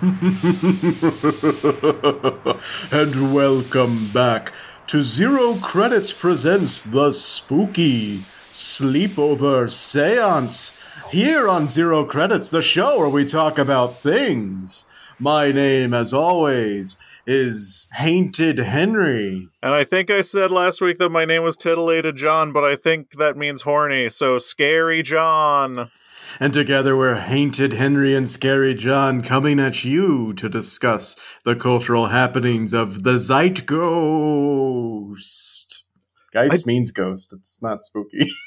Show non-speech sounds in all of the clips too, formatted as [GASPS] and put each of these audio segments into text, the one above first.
and welcome back to Zero Credits presents the spooky sleepover seance here on Zero Credits, the show where we talk about things. My name, as always, is Hainted Henry. And I think I said last week that my name was Titillated John, but I think that means horny, so Scary John. And together we're Hainted Henry and Scary John coming at you to discuss the cultural happenings of the Zeitghost. Geist I- means ghost. It's not spooky. [LAUGHS]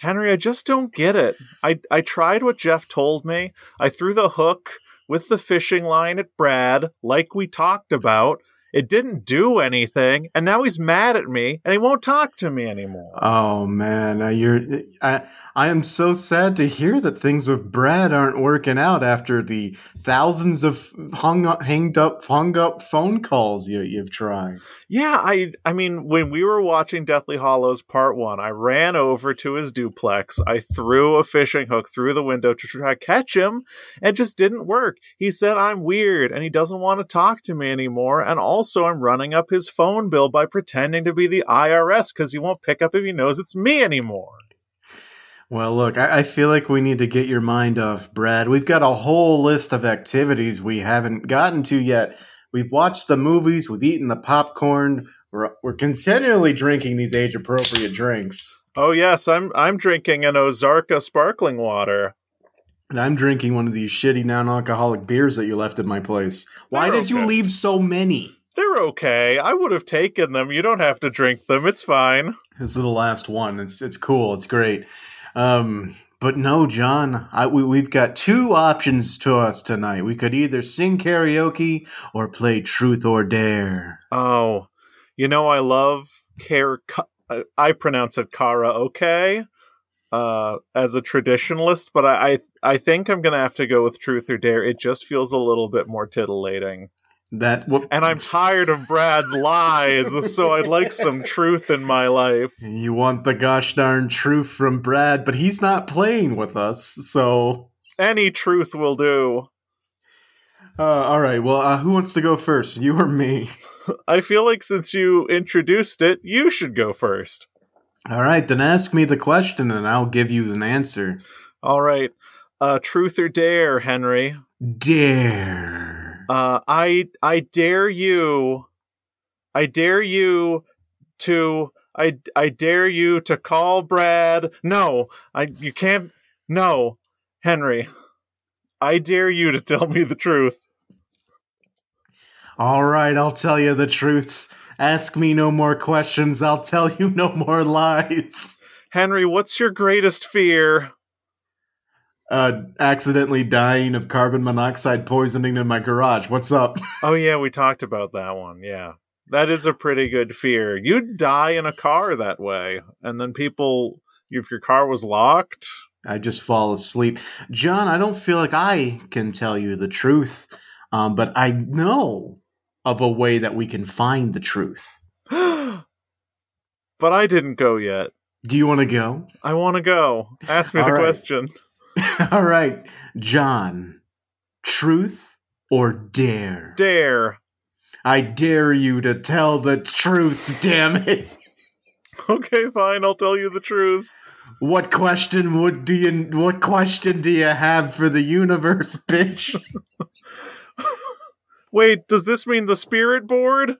Henry, I just don't get it. I I tried what Jeff told me. I threw the hook with the fishing line at Brad, like we talked about. It didn't do anything, and now he's mad at me, and he won't talk to me anymore. Oh man, uh, you're I I am so sad to hear that things with Brad aren't working out after the thousands of hung up, hanged up, hung up phone calls you you've tried. Yeah, I I mean, when we were watching Deathly Hallows Part One, I ran over to his duplex. I threw a fishing hook through the window to try to catch him. and just didn't work. He said I'm weird and he doesn't want to talk to me anymore. And also, I'm running up his phone bill by pretending to be the IRS because he won't pick up if he knows it's me anymore. Well, look, I, I feel like we need to get your mind off Brad. We've got a whole list of activities we haven't gotten to yet. We've watched the movies, we've eaten the popcorn, we're, we're continually drinking these age appropriate drinks. Oh yes, I'm I'm drinking an Ozarka sparkling water. And I'm drinking one of these shitty non alcoholic beers that you left at my place. Why They're did you leave so many? They're okay. I would have taken them. You don't have to drink them. It's fine. This is the last one. It's it's cool. It's great. Um, but no, John, I, we, we've got two options to us tonight. We could either sing karaoke or play Truth or Dare. Oh, you know I love care. I, pronounce it kara okay, uh, as a traditionalist, but I, I I think I'm gonna have to go with truth or dare. It just feels a little bit more titillating, That what? and I'm tired of Brad's lies, so I'd like [LAUGHS] some truth in my life. you want the gosh darn truth from Brad, but he's not playing with us. So, Any truth will do. uh, all right. Well, uh, who wants to go first? You or me? I feel like since you introduced it, you should go first. All right, then ask me the question, and I'll give you an answer. All right, uh, truth or dare, Henry. Dare. Uh, I I dare you, I dare you to I I dare you to call Brad. No, I you can't. No, Henry. I dare you to tell me the truth. All right, I'll tell you the truth. Ask me no more questions. I'll tell you no more lies. Henry, what's your greatest fear? Uh, accidentally dying of carbon monoxide poisoning in my garage. What's up? [LAUGHS] Oh yeah, we talked about that one. Yeah. That is a pretty good fear. You'd die in a car that way, and then people if your car was locked. I just fall asleep. John, I don't feel like I can tell you the truth, um, but I know of a way that we can find the truth. [GASPS] but I didn't go yet. Do you want to go? I want to go. Ask me the right. question. [LAUGHS] All right, John. Truth or dare? Dare. I dare you to tell the truth, damn it. [LAUGHS] Okay, fine. I'll tell you the truth. What question would do you what question do you have for the universe, bitch? [LAUGHS] Wait, does this mean the spirit board?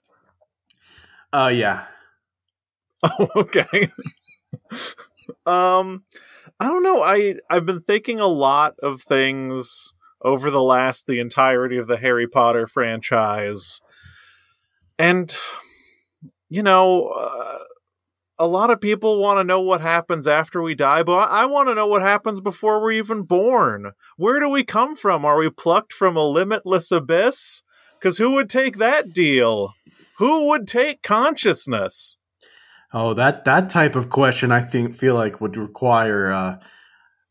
Uh yeah. Oh, okay. um, I don't know. I I've been thinking a lot of things over the last the entirety of the Harry Potter franchise, and you know, uh, a lot of people want to know what happens after we die, but I want to know what happens before we're even born. Where do we come from? Are we plucked from a limitless abyss? Because who would take that deal? Who would take consciousness? Oh, that that type of question I think feel like would require uh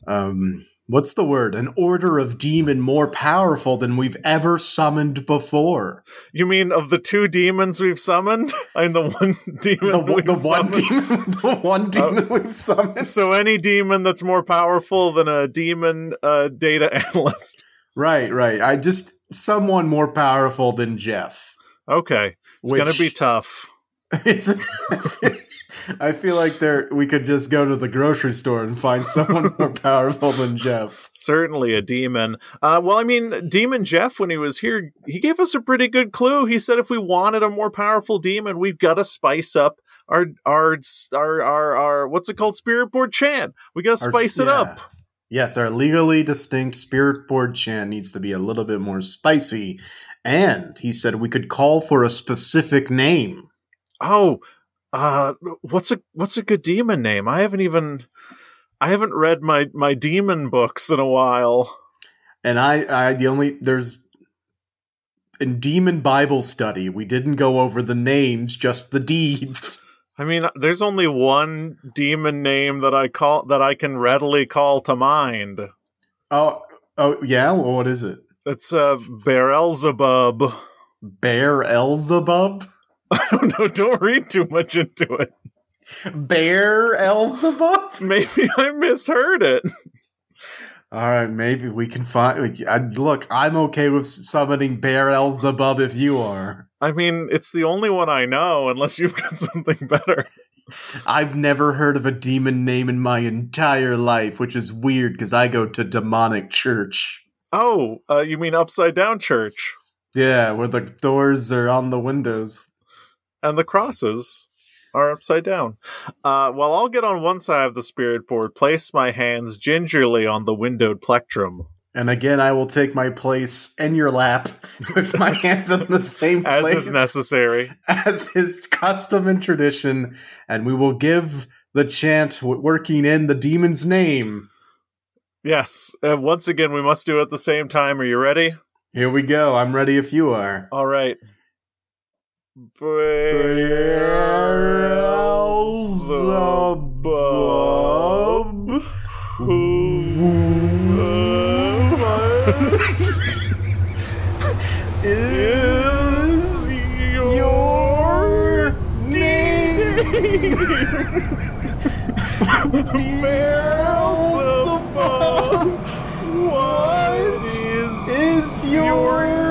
um what's the word? An order of demon more powerful than we've ever summoned before. You mean of the two demons we've summoned? [LAUGHS] I mean the one demon The, the one demon [LAUGHS] the one demon we've summoned. So any demon that's more powerful than a demon uh, data [LAUGHS] analyst. Right, right. I just someone more powerful than Jeff. Okay, it's Which- gonna be tough. I feel like there we could just go to the grocery store and find someone more powerful than Jeff. Certainly a demon. Uh, well, I mean, Demon Jeff, when he was here, he gave us a pretty good clue. He said if we wanted a more powerful demon, we've got to spice up our our our our, our what's it called, Spirit Board chant. We got to Our- spice it yeah. up. Yes, our legally distinct spirit board chant needs to be a little bit more spicy. And he said we could call for a specific name. Oh, uh, what's a what's a good demon name? I haven't even I haven't read my my demon books in a while. And I, I the only there's in demon Bible study, we didn't go over the names, just the deeds. I mean, there's only one demon name that I call that I can readily call to mind. Oh, oh yeah. Well, what is it? It's uh, Beelzebub. Bear Elzebub. [LAUGHS] I don't know. Don't read too much into it. Bear Elzebub. [LAUGHS] Maybe I misheard it. All right, maybe we can find. I, look, I'm okay with summoning Bear Elzebub if you are. I mean, it's the only one I know, unless you've got [LAUGHS] something better. I've never heard of a demon name in my entire life, which is weird because I go to demonic church. Oh, uh, you mean Upside Down Church? Yeah, where the doors are on the windows. And the crosses are upside down. Uh, well, I'll get on one side of the spirit board, place my hands gingerly on the windowed plectrum, And again, I will take my place in your lap [LAUGHS] with my hands in the same as place is necessary. as is custom and tradition, and we will give the chant working in the demon's name. Yes. Uh, once again, we must do it at the same time. Are you ready? Here we go. I'm ready if you are. All right. Beelzebub. [LAUGHS] is your name? [LAUGHS] Beelzebub. What is is your name?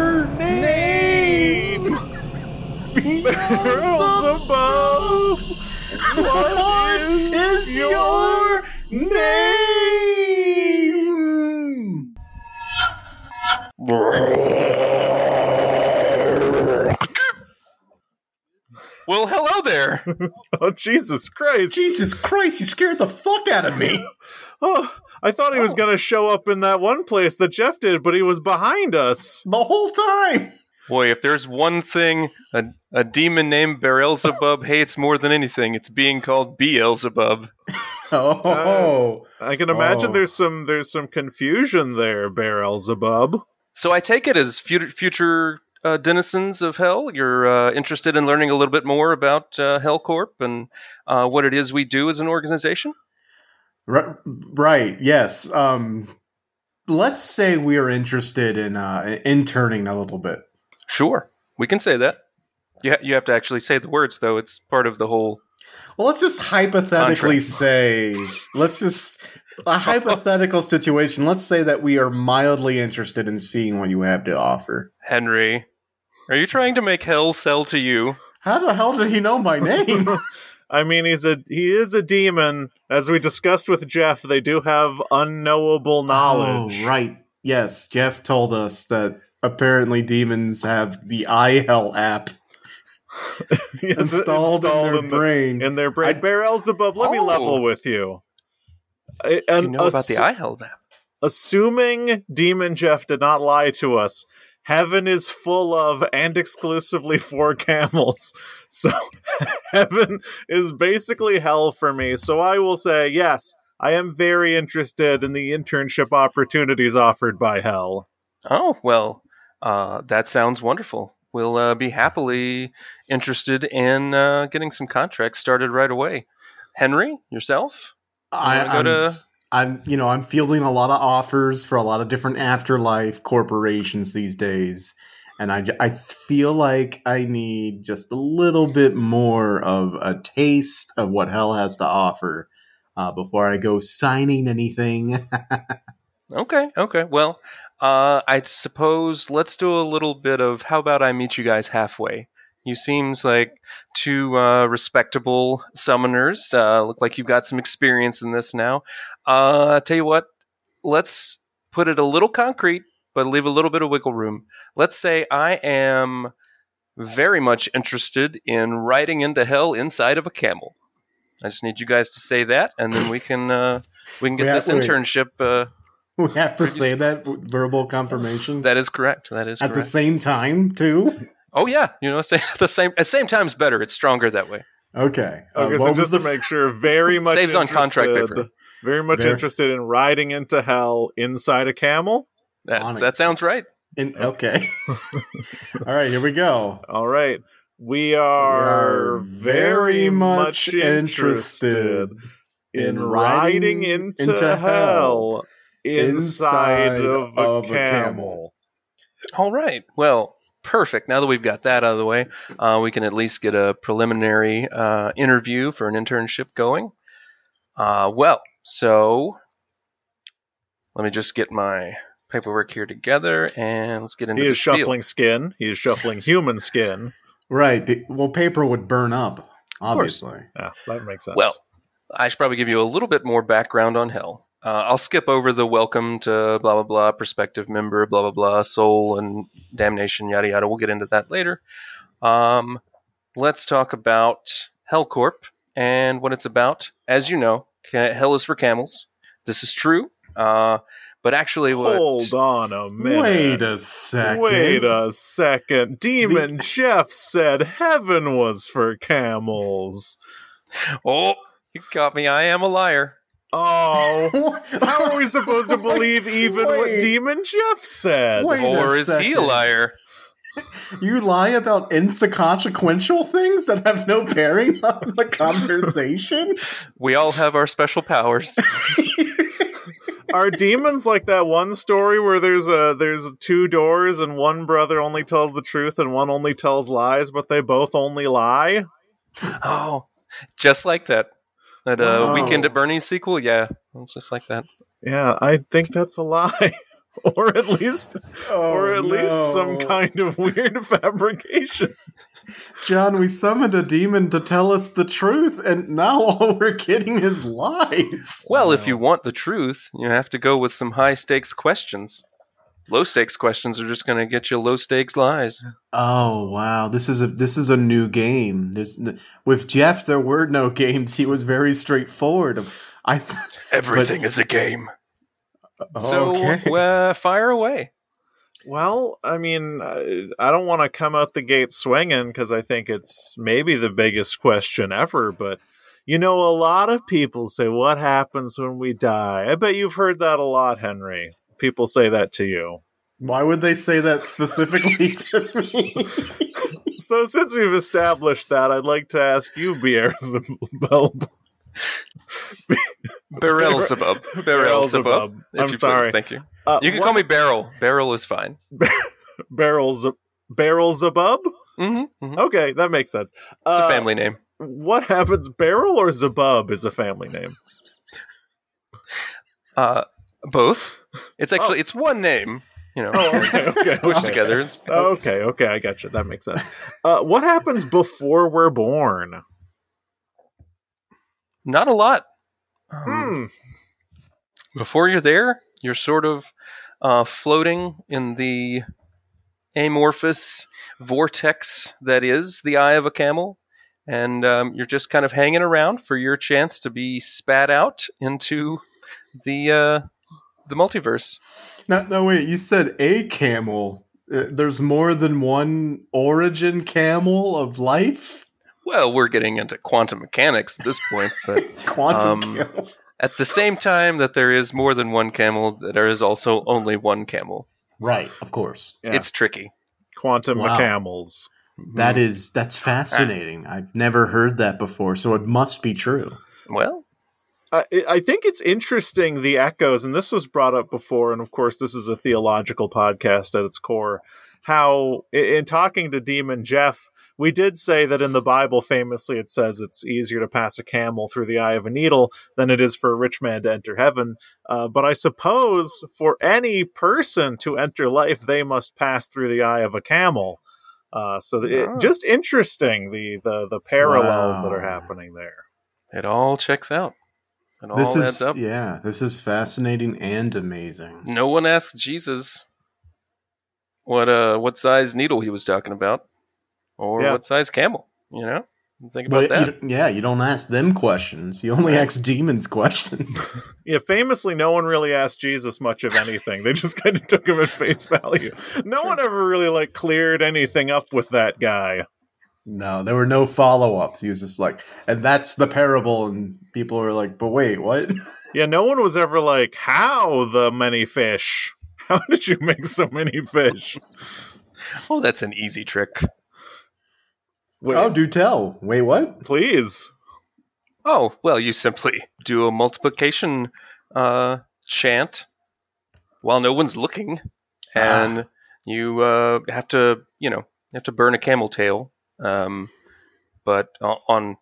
Beelzebub. What is your name? Well, hello there. [LAUGHS] Oh, Jesus Christ. Jesus Christ, you scared the fuck out of me. [LAUGHS] Oh, I thought he was oh. going to show up in that one place that Jeff did, but he was behind us. the whole time. Boy, if there's one thing a, a demon named Beelzebub hates more than anything, it's being called Beelzebub. [LAUGHS] Oh, I can imagine Oh. there's some there's some confusion there, Beelzebub. So I take it as future, future uh, denizens of Hell, you're uh, interested in learning a little bit more about uh, Hell Corp and uh, what it is we do as an organization. Ri- right. Yes. Um, let's say we are interested in uh, interning a little bit. Sure, we can say that. You, ha- you have to actually say the words, though. It's part of the whole. Well, let's just hypothetically Contract. say, let's just a hypothetical situation. Let's say that we are mildly interested in seeing what you have to offer. Henry, are you trying to make Hell sell to you? How the hell did he know my name? [LAUGHS] I mean, he's a he is a demon. As we discussed with Jeff, they do have unknowable knowledge. Oh, right. Yes, Jeff told us that apparently demons have the iHell app [LAUGHS] Yes, installed, in their in, the- brain. in their brain. I- Beelzebub, let me Oh. level with you. I- And you know about the assu- iHell app. assuming Demon Jeff did not lie to us, heaven is full of and exclusively for [LAUGHS] camels. So [LAUGHS] heaven is basically hell for me. So I will say, yes, I am very interested in the internship opportunities offered by hell. Oh, well, uh, that sounds wonderful. We'll uh, be happily interested in uh, getting some contracts started right away. Henry, yourself? I go I'm, to- I'm, you know, I'm fielding a lot of offers for a lot of different afterlife corporations these days, and I, I feel like I need just a little bit more of a taste of what hell has to offer uh, before I go signing anything. [LAUGHS] Okay, okay. Well, Uh, I suppose let's do a little bit of how about I meet you guys halfway. You seems like two uh, respectable summoners. Uh, look like you've got some experience in this now. Uh, tell you what, let's put it a little concrete, but leave a little bit of wiggle room. Let's say I am very much interested in riding into hell inside of a camel. I just need you guys to say that, and then we can uh, we can get this wait. internship. [LAUGHS] We have to say that verbal confirmation that is correct. That is at the same time too. oh yeah, you know, [LAUGHS] say the same at the same time's better. It's stronger that way. Okay. Uh, Okay, what so just the to make sure, very [LAUGHS] much Saves on contract paper. Very much Very- interested in riding into hell inside a camel. That On that sounds right. in, okay. All right, here we go. All right. We are very much interested in riding into, hell inside, of, a, camel. All right. Well, perfect. Now that we've got that out of the way, uh, we can at least get a preliminary uh, interview for an internship going. Uh, well, so let me just get my paperwork here together and let's get into He is spiel. shuffling skin. He is shuffling human skin. Right. The, well, paper would burn up, obviously. Yeah, that makes sense. Well, I should probably give you a little bit more background on Hell. Uh, I'll skip over the welcome to blah blah blah, prospective member, blah blah blah, soul and damnation, yada yada. We'll get into that later. Um, let's talk about Hellcorp and what it's about. As you know, Hell is for camels. This is true. Uh, but actually, what hold on a minute. Wait a second. Wait a second. Demon Jeff said heaven was for camels. oh, you caught me. I am a liar. Oh, [LAUGHS] how are we supposed to [LAUGHS] believe even what Demon Jeff said? Wait. or is he a liar? [LAUGHS] You lie about inconsequential things that have no bearing on the conversation? We all have our special powers. Are demons like that one story where there's a there's two doors and one brother only tells the truth and one only tells lies, but they both only lie? Oh, just like that. That uh, Wow. Weekend at Bernie's sequel, yeah, it's just like that. Yeah, I think that's a lie. [LAUGHS] or at least or Oh, at least some kind of weird [LAUGHS] fabrication. John, we summoned a demon to tell us the truth, and now [LAUGHS] all we're getting is lies. Well, if you want the truth, you have to go with some high stakes questions. Low stakes questions are just going to get you low stakes lies. Oh wow, this is a this is a new game. There's, with Jeff, there were no games. He was very straightforward. I th- [LAUGHS] Everything is a game. So, okay. uh, fire away. Well, I mean, I, I don't want to come out the gate swinging because I think it's maybe the biggest question ever. But you know, a lot of people say, "What happens when we die?" I bet you've heard that a lot, Henry. People say that to you. Why would they say that specifically [LAUGHS] to me? So, since we've established that, I'd like to ask you, Beelzebub. Beelzebub. Beelzebub. if I'm you please. sorry. Thank you. Uh, You can what- call me Beryl. Beryl is fine. [LAUGHS] Barrels Barrelzebub. Mm-hmm, Okay, that makes sense. It's Uh, a family name. What happens? Beryl or Zabub is a family name. Uh, both. It's actually it's one name. You know, Oh, okay, [LAUGHS] okay, squished okay. together. [LAUGHS] Okay, okay, I got you. That makes sense. Uh, what happens before we're born? not a lot. Um, Hmm. before you're there, you're sort of uh, floating in the amorphous vortex that is the eye of a camel, and um, you're just kind of hanging around for your chance to be spat out into the uh, the multiverse. no, no, wait. You said a camel. Uh, There's more than one origin camel of life. Well, we're getting into quantum mechanics at this point, but [LAUGHS] Quantum Um, camel. at the same time that there is more than one camel, there is also only one camel. Right, of course. Yeah. It's tricky. Quantum Wow. camels. That is that's fascinating. I've never heard that before, so it must be true. well. I, I think it's interesting the echoes, and this was brought up before, and of course, this is a theological podcast at its core. how in talking to Demon Jeff, we did say that in the Bible, famously, it says it's easier to pass a camel through the eye of a needle than it is for a rich man to enter heaven. Uh, but I suppose for any person to enter life, they must pass through the eye of a camel. Uh, so th- it, Oh. just interesting the, the the parallels that are happening there. It all checks out. It all This adds is up. yeah, this is fascinating and amazing. No one asked Jesus what uh what size needle he was talking about, or Yeah. what size camel. You know, think about But that. you, yeah, you don't ask them questions. You only ask demons questions. [LAUGHS] Yeah, famously, no one really asked Jesus much of anything. They just [LAUGHS] kind of took him at face value. No one ever really like cleared anything up with that guy. No, there were no follow ups. He was just like, and that's the parable. And people were like, but wait, what? [LAUGHS] Yeah, no one was ever like, "How the many fish? How [LAUGHS] did you make so many fish?" Oh, that's an easy trick. Wait, Oh, do tell. Wait, what? please. Oh, well, you simply do a multiplication uh, chant while no one's looking, and you uh, have to, you know, you have to burn a camel tail. Um, but on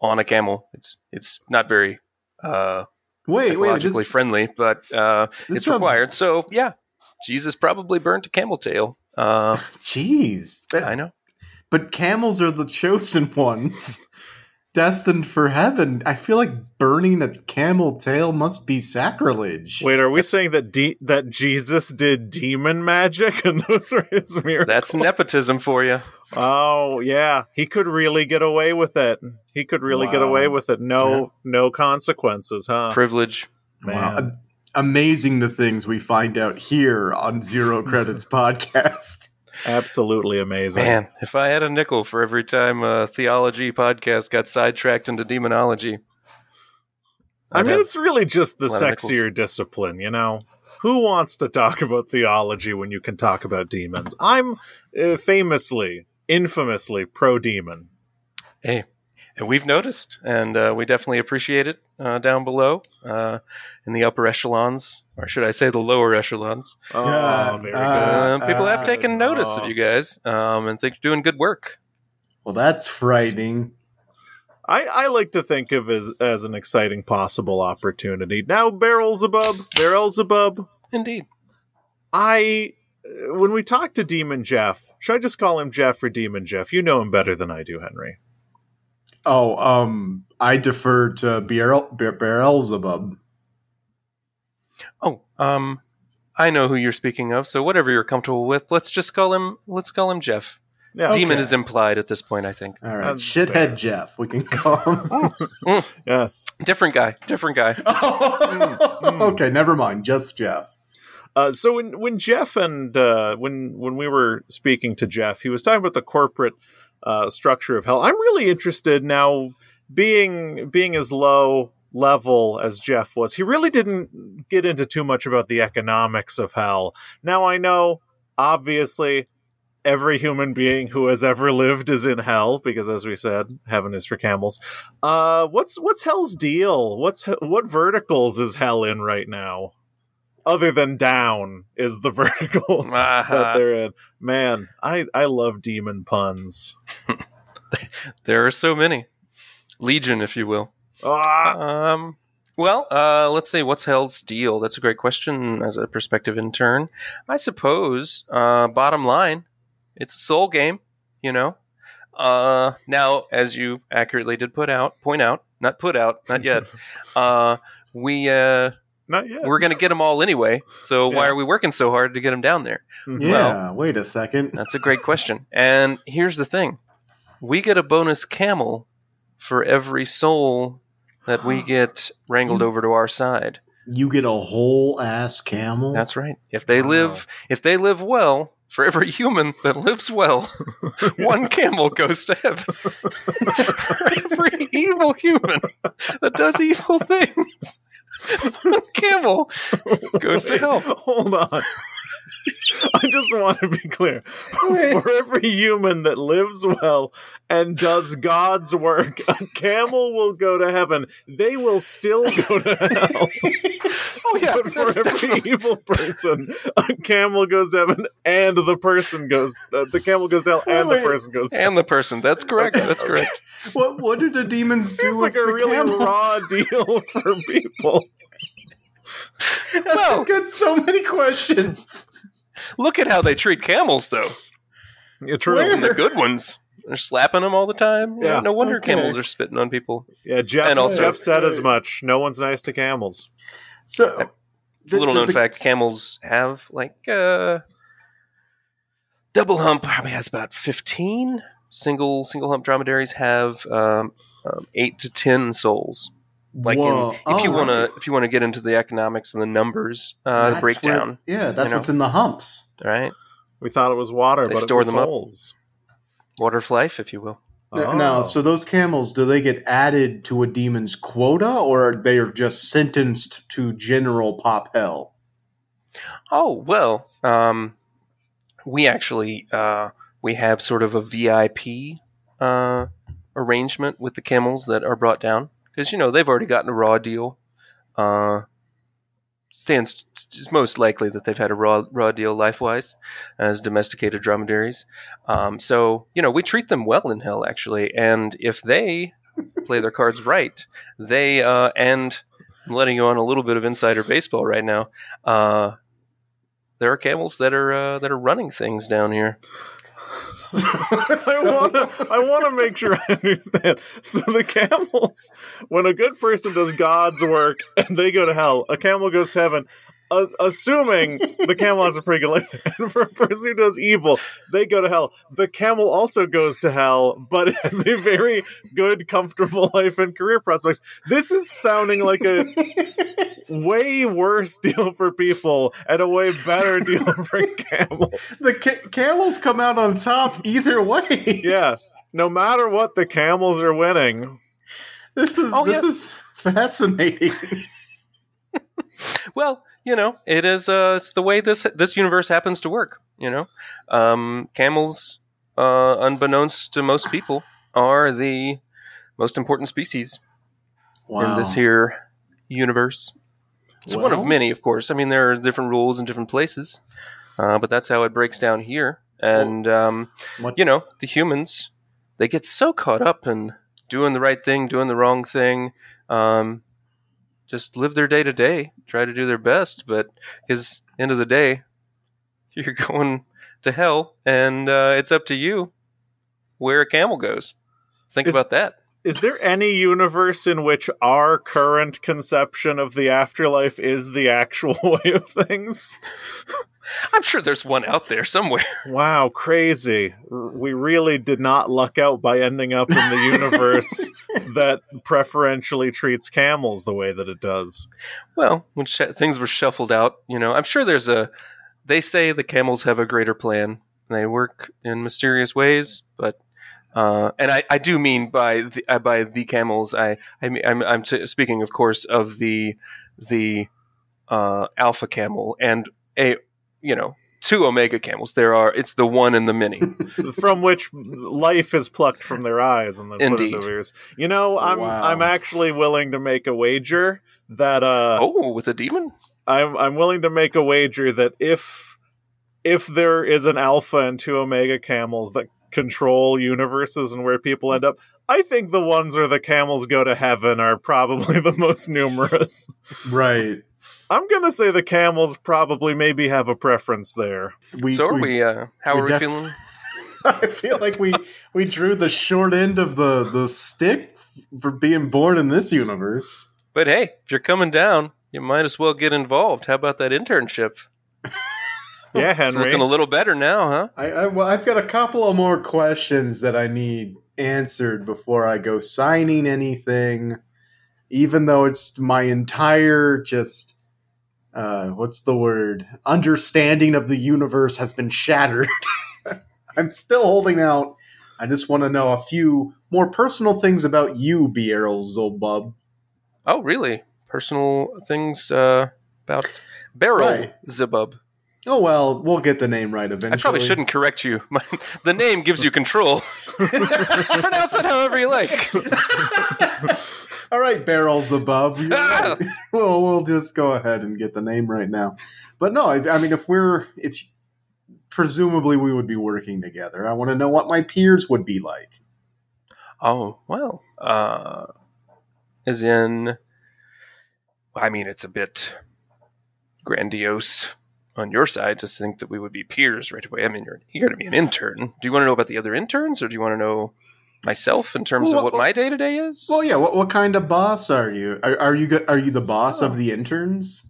on a camel, it's it's not very uh, Wait, wait. ecologically This, friendly, but uh, it's sounds- required. So yeah, Jesus probably burnt a camel tail. Uh, [LAUGHS] Jeez. That- I know. But camels are the chosen ones, [LAUGHS] destined for heaven. I feel like burning a camel tail must be sacrilege. Wait, are we saying that de- that Jesus did demon magic [LAUGHS] and those were his miracles? That's nepotism for you. Oh yeah, he could really get away with it. He could really get away with it. No, no consequences, huh? Privilege. Wow. Man. A- amazing the things we find out here on Zero [LAUGHS] Credits Podcast. Absolutely amazing. Man, if I had a nickel for every time a theology podcast got sidetracked into demonology. I I'd mean, it's really just the a lot of nickels. sexier discipline, you know. Who wants to talk about theology when you can talk about demons? I'm uh, famously, infamously pro demon. hey, and we've noticed, and uh, we definitely appreciate it uh, down below uh, in the upper echelons, or should I say the lower echelons. Oh, Yeah, very uh, Uh, people have uh, taken notice oh. of you guys um, and think you're doing good work. Well, that's frightening. I, I like to think of as as an exciting possible opportunity. Now, Beelzebub, Beelzebub, Indeed. I when we talk to Demon Jeff, should I just call him Jeff or Demon Jeff? You know him better than I do, Henry. Oh, um, I defer to Beel- Be- Beelzebub. Oh, um, I know who you're speaking of. So whatever you're comfortable with, let's just call him. Let's call him Jeff. Yeah, Demon Okay. is implied at this point. I think. All right, That's shithead fair. Jeff. We can call him. [LAUGHS] yes. Different guy. Different guy. [LAUGHS] mm. okay, never mind. Just Jeff. Uh, so when when Jeff and uh, when when we were speaking to Jeff, he was talking about the corporate uh, structure of hell. I'm really interested now, being being as low level as Jeff was. He really didn't get into too much about the economics of hell. Now I know, obviously. Every human being who has ever lived is in hell because, as we said, heaven is for camels. Uh, what's what's hell's deal? What's what verticals is hell in right now? Other than down is the [LAUGHS] vertical that Uh-huh. they're in. Man, I I love demon puns. [LAUGHS] There are so many. Legion, if you will. Ah, Um, well, uh, let's say what's hell's deal? That's a great question as a perspective intern. I suppose, uh, bottom line, it's a soul game, you know? Uh, now, as you accurately did put out, point out, not put out, not yet, [LAUGHS] uh, we, uh, not yet. we're going to get them all anyway. So why are we working so hard to get them down there? Mhm. Yeah. wait a second. [LAUGHS] That's a great question. And here's the thing we get a bonus camel for every soul that we [GASPS] get wrangled over to our side. You get a whole ass camel. That's right. If they Wow. live if they live well, for every human that lives well, [LAUGHS] [LAUGHS] one camel goes to heaven. for every evil human that does evil things, [LAUGHS] camel goes to hell. Hold on. [LAUGHS] I just want to be clear. For every human that lives well and does God's work, a camel will go to heaven. They will still go to hell. [LAUGHS] Oh yeah, but for every definitely- evil person, a camel goes to heaven, and the person goes. Uh, the camel goes to hell, and the person goes to and the person. That's correct. That's correct. [LAUGHS] What what do the demons do Seems like with a the really camels? raw deal for people. Well- I've got so many questions. Look at how they treat camels, though. Yeah, true. Where? And the good ones. They're slapping them all the time. Yeah. No wonder Okay. camels are spitting on people. Yeah, Jeff. And also- Jeff said as much. No one's nice to camels. So, It's a little known the- fact: camels have like uh, double hump probably has about fifteen. Single single hump dromedaries have um, um, eight to ten souls. Like in, if Oh, you want right. to if you want to get into the economics and the numbers, uh, the breakdown, what- yeah, that's you know. what's in the humps. right? We thought it was water, They but store it was them up. Water of life, if you will. Oh. Now, so those camels, do they get added to a demon's quota, or are they just sentenced to general pop hell? Oh well, um, we actually uh, we have sort of a VIP uh, arrangement with the camels that are brought down because you know they've already gotten a raw deal. Uh, stands it's most likely that they've had a raw raw deal life wise as domesticated dromedaries. Um, so you know we treat them well in hell actually, and if they play their cards right, they uh, and I'm letting you on a little bit of insider baseball right now. Uh, there are camels that are uh, that are running things down here. [LAUGHS] I want to. I want to make sure I understand. So the camels, when a good person does God's work and they go to hell, a camel goes to heaven. Uh, assuming the camel has a pretty good life, and for a person who does evil, they go to hell. The camel also goes to hell, but [LAUGHS] has a very good, comfortable life and career prospects. This is sounding like a way worse deal for people and a way better deal [LAUGHS] for camels. the ca- camels come out on top either way. Yeah. No matter what, the camels are winning. This is Oh, this yeah. is fascinating. Well, you know, it is uh, it's the way this this universe happens to work. You know, um, camels, uh, unbeknownst to most people, are the most important species in this here universe. It's one of many, of course. I mean, there are different rules in different places, uh, but that's how it breaks down here. And um, you know, the humans they get so caught up in doing the right thing, doing the wrong thing, um, just live their day to day, try to do their best. But because end of the day, [LAUGHS] you're going to hell, and uh, it's up to you where a camel goes. Think Is- about that. Is there any universe in which our current conception of the afterlife is the actual [LAUGHS] way of things? I'm sure there's one out there somewhere. [LAUGHS] Wow, crazy. We really did not luck out by ending up in the [LAUGHS] universe that preferentially treats camels the way that it does. Well, when sh- things were shuffled out, you know, I'm sure there's a. They say the camels have a greater plan. They work in mysterious ways, but uh, and I, I do mean by the, uh, by the camels. I I mean I'm, I'm t- speaking, of course, of the the uh, alpha camel and a you know two omega camels. There are it's the one and the many. [LAUGHS] From which life is plucked from their eyes and then put into ears. You know, I'm Wow. I'm actually willing to make a wager that uh oh, with a demon. I'm I'm willing to make a wager that if if there is an alpha and two omega camels that control universes and where people end up, I think the ones where the camels go to heaven are probably [LAUGHS] the most numerous. right. I'm gonna say the camels probably maybe have a preference there. We, so are we? uh, how we are we def- feeling? [LAUGHS] I feel like we we drew the short end of the the stick for being born in this universe. But hey, if you're coming down, you might as well get involved. How about that internship? [LAUGHS] Yeah, It's Henry. looking a little better now, huh? I, I well, I've got a couple of more questions that I need answered before I go signing anything. Even though it's my entire just uh, what's the word understanding of the universe has been shattered. [LAUGHS] I'm still holding out. I just want to know a few more personal things about you, Bierl Zobub. Oh, really? Personal things uh, about Beryl Right. Zibub. Oh well, we'll get the name right eventually. I probably shouldn't correct you. [LAUGHS] My, the name gives you control. [LAUGHS] Pronounce it however you like. All right, barrels above. [LAUGHS] Right. [LAUGHS] well, we'll just go ahead and get the name right now. But no, I, I mean, if we're if presumably we would be working together, I want to know what my peers would be like. Oh well, uh, as in, I mean, it's a bit grandiose on your side to think that we would be peers right away. I mean, you're you're going to be an intern. Do you want to know about the other interns, or do you want to know myself in terms Well, of what my day to day is? Well, yeah. What, what kind of boss are you? Are, are you are you the boss Oh. of the interns?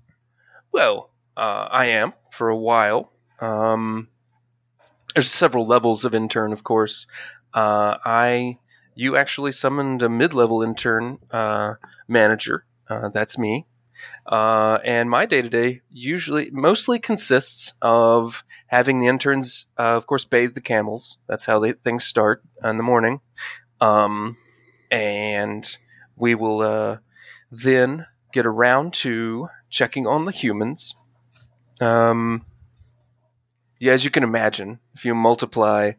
Well, uh, I am for a while. Um, there's several levels of intern, of course. Uh, I, you actually summoned a mid-level intern uh, manager. Uh, that's me. Uh, and my day to day usually mostly consists of having the interns, uh, of course, bathe the camels. That's how they, things start in the morning. Um, and we will uh, then get around to checking on the humans. Um, yeah, as you can imagine, if you multiply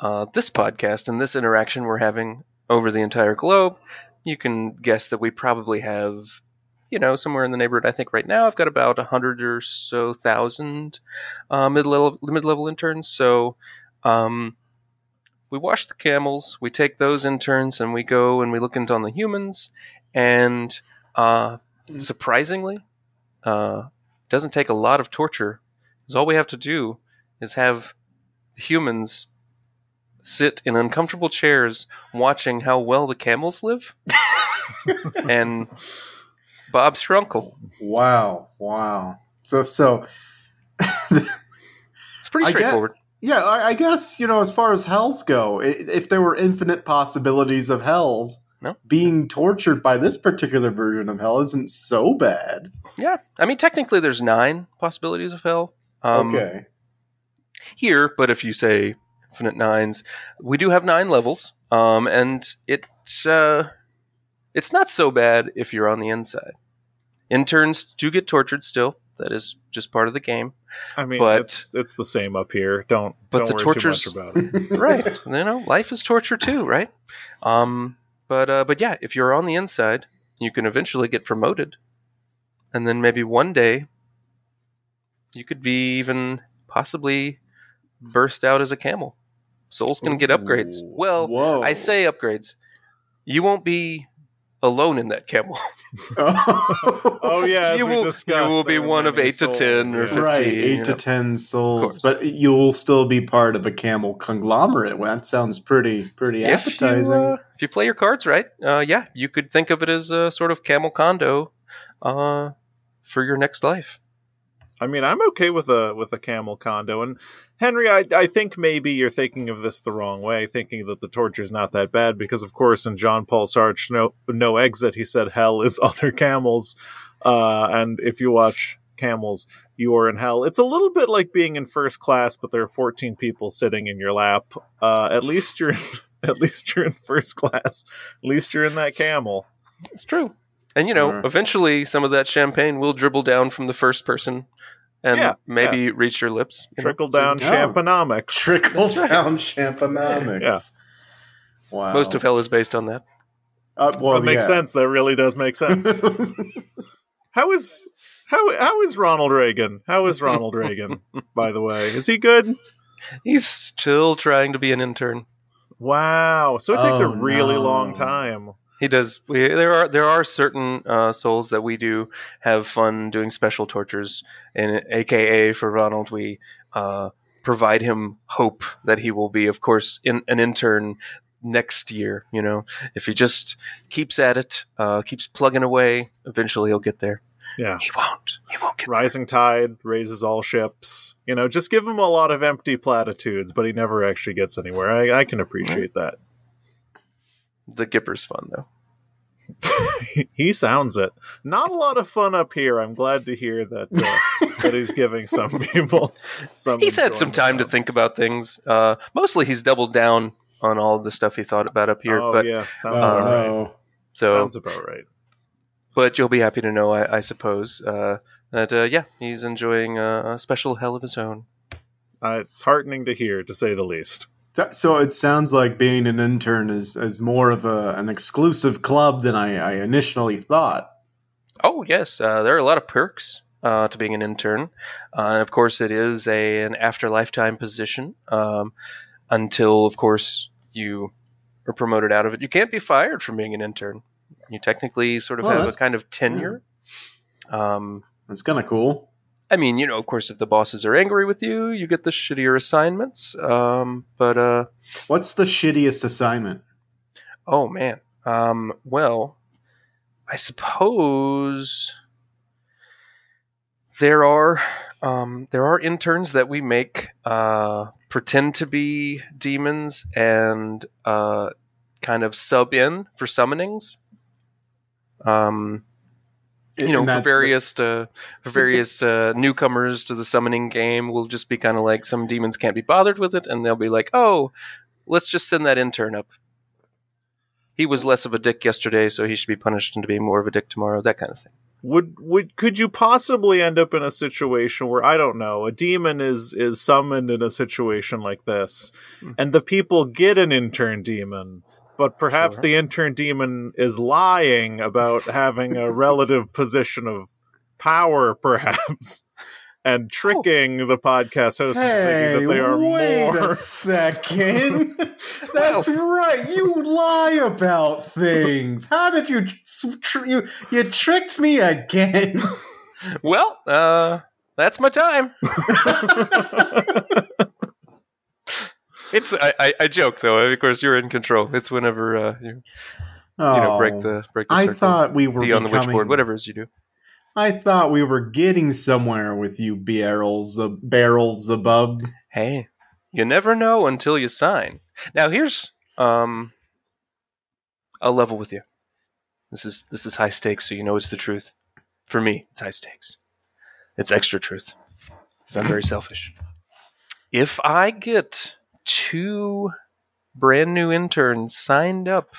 uh, this podcast and this interaction we're having over the entire globe, you can guess that we probably have, you know, somewhere in the neighborhood. I think right now I've got about a hundred or so thousand uh, mid level mid level interns. So, um, we wash the camels, we take those interns, and we go and we look into on the humans, and uh, surprisingly, uh, doesn't take a lot of torture. Because all we have to do is have humans sit in uncomfortable chairs watching how well the camels live. [LAUGHS] and Bob's your uncle. Wow, wow. So so It's pretty I get- straightforward. yeah, I, I guess you know as far as hells go, if there were infinite possibilities of hells, No. being tortured by this particular version of hell isn't so bad. Yeah. I mean, technically, there's nine possibilities of hell. Um, okay. here, but if you say infinite nines, we do have nine levels, um, and it's uh, it's not so bad if you're on the inside. Interns do get tortured still. That is just part of the game, I mean, But- it's it's the same up here. Don't But don't the worry tortures- too much about [LAUGHS] it. right? you know, life is torture too, right? Um, but uh, but yeah, if you're on the inside, you can eventually get promoted, and then maybe one day you could be even possibly birthed out as a camel. Souls can get upgrades. Well, Whoa. I say upgrades. You won't be alone in that camel. [LAUGHS] oh, Oh yeah, [LAUGHS] as You we will- discussed, you will be one of many eight to souls, 10 or 15. right, eight to know. ten souls, but you'll still be part of a camel conglomerate. Well, that sounds pretty pretty if you, appetizing. uh, if you play your cards right, uh, yeah, you could think of it as a sort of camel condo uh, for your next life. I mean, I'm okay with a with a camel condo. And Henry, I I think maybe you're thinking of this the wrong way, thinking that the torture's not that bad, because of course in John Paul Sartre No No Exit he said hell is [LAUGHS] other camels, uh, and if you watch camels, you are in hell. It's a little bit like being in first class, but there are 14 people sitting in your lap. Uh, at least you're [LAUGHS] at least you're in first class. At least you're in that camel. It's true. And you know, Uh. eventually some of that champagne will dribble down from the first person and Yeah, maybe reach your lips. you know? Trickle down So- champonomics. Trickle right. down champonomics. Yeah. Wow. Most of hell is based on that. uh, well, that makes yeah. sense. That really does make sense. [LAUGHS] How is how how is Ronald Reagan? How is Ronald Reagan? By the way, is he good? He's still trying to be an intern. Wow. So it takes Oh, a really no. long time. He does. We, there are there are certain uh, souls that we do have fun doing special tortures, and AKA for Ronald, we uh, provide him hope that he will be, of course, in, an intern next year. You know, if he just keeps at it, uh, keeps plugging away, eventually he'll get there. Yeah. He won't. He won't get. Rising tide raises all ships. You know, just give him a lot of empty platitudes, but he never actually gets anywhere. I, I can appreciate that. The Gipper's fun though. [LAUGHS] he sounds it. Not a lot of fun up here. I'm glad to hear that uh, [LAUGHS] that he's giving some people some. He's had some time to think about things. Uh, mostly, he's doubled down on all the stuff he thought about up here. oh but yeah, sounds Oh, about right. so Sounds about right. but you'll be happy to know, I, I suppose, uh, that uh, yeah, he's enjoying a, a special hell of his own. Uh, it's heartening to hear, to say the least. So it sounds like being an intern is, is more of a, an exclusive club than I, I initially thought. Oh yes, uh, there are a lot of perks uh, to being an intern, uh, and of course, it is a an after lifetime position. Um, until, of course, you are promoted out of it, you can't be fired from being an intern. You technically sort of Oh, have a kind of tenure. Um, That's kind of cool. I mean, you know, of course, if the bosses are angry with you, you get the shittier assignments. Um, but uh, What's the shittiest assignment? oh man, um, well, I suppose there are um, there are interns that we make uh, pretend to be demons and uh, kind of sub in for summonings. Um, you know, for various uh, for various uh, newcomers to the summoning game, will just be kind of like some demons can't be bothered with it, and they'll be like, "Oh, let's just send that intern up. He was less of a dick yesterday, so he should be punished into being more of a dick tomorrow." That kind of thing. Would would could you possibly end up in a situation where I don't know a demon is is summoned in a situation like this, Hmm. and the people get an intern demon, but perhaps Sure. the intern demon is lying about having a [LAUGHS] relative position of power, perhaps, [LAUGHS] and tricking the podcast host into Hey, thinking that they are wait more. a [LAUGHS] second. That's right. You lie about things. How did you tr- you you tricked me again? Well, uh, that's my time. It's I, I, I joke though. Of course, you're in control. It's whenever uh, you Oh, you know break the break the I circle. thought we were be on the becoming, witchboard, whatever it is you do. I thought we were getting somewhere with you barrels of barrels above. Hey, you never know until you sign. Now here's um a level with you. This is this is high stakes, so you know it's the truth. For me, it's high stakes. It's extra truth. Because I'm very selfish. If I get two brand new interns signed up,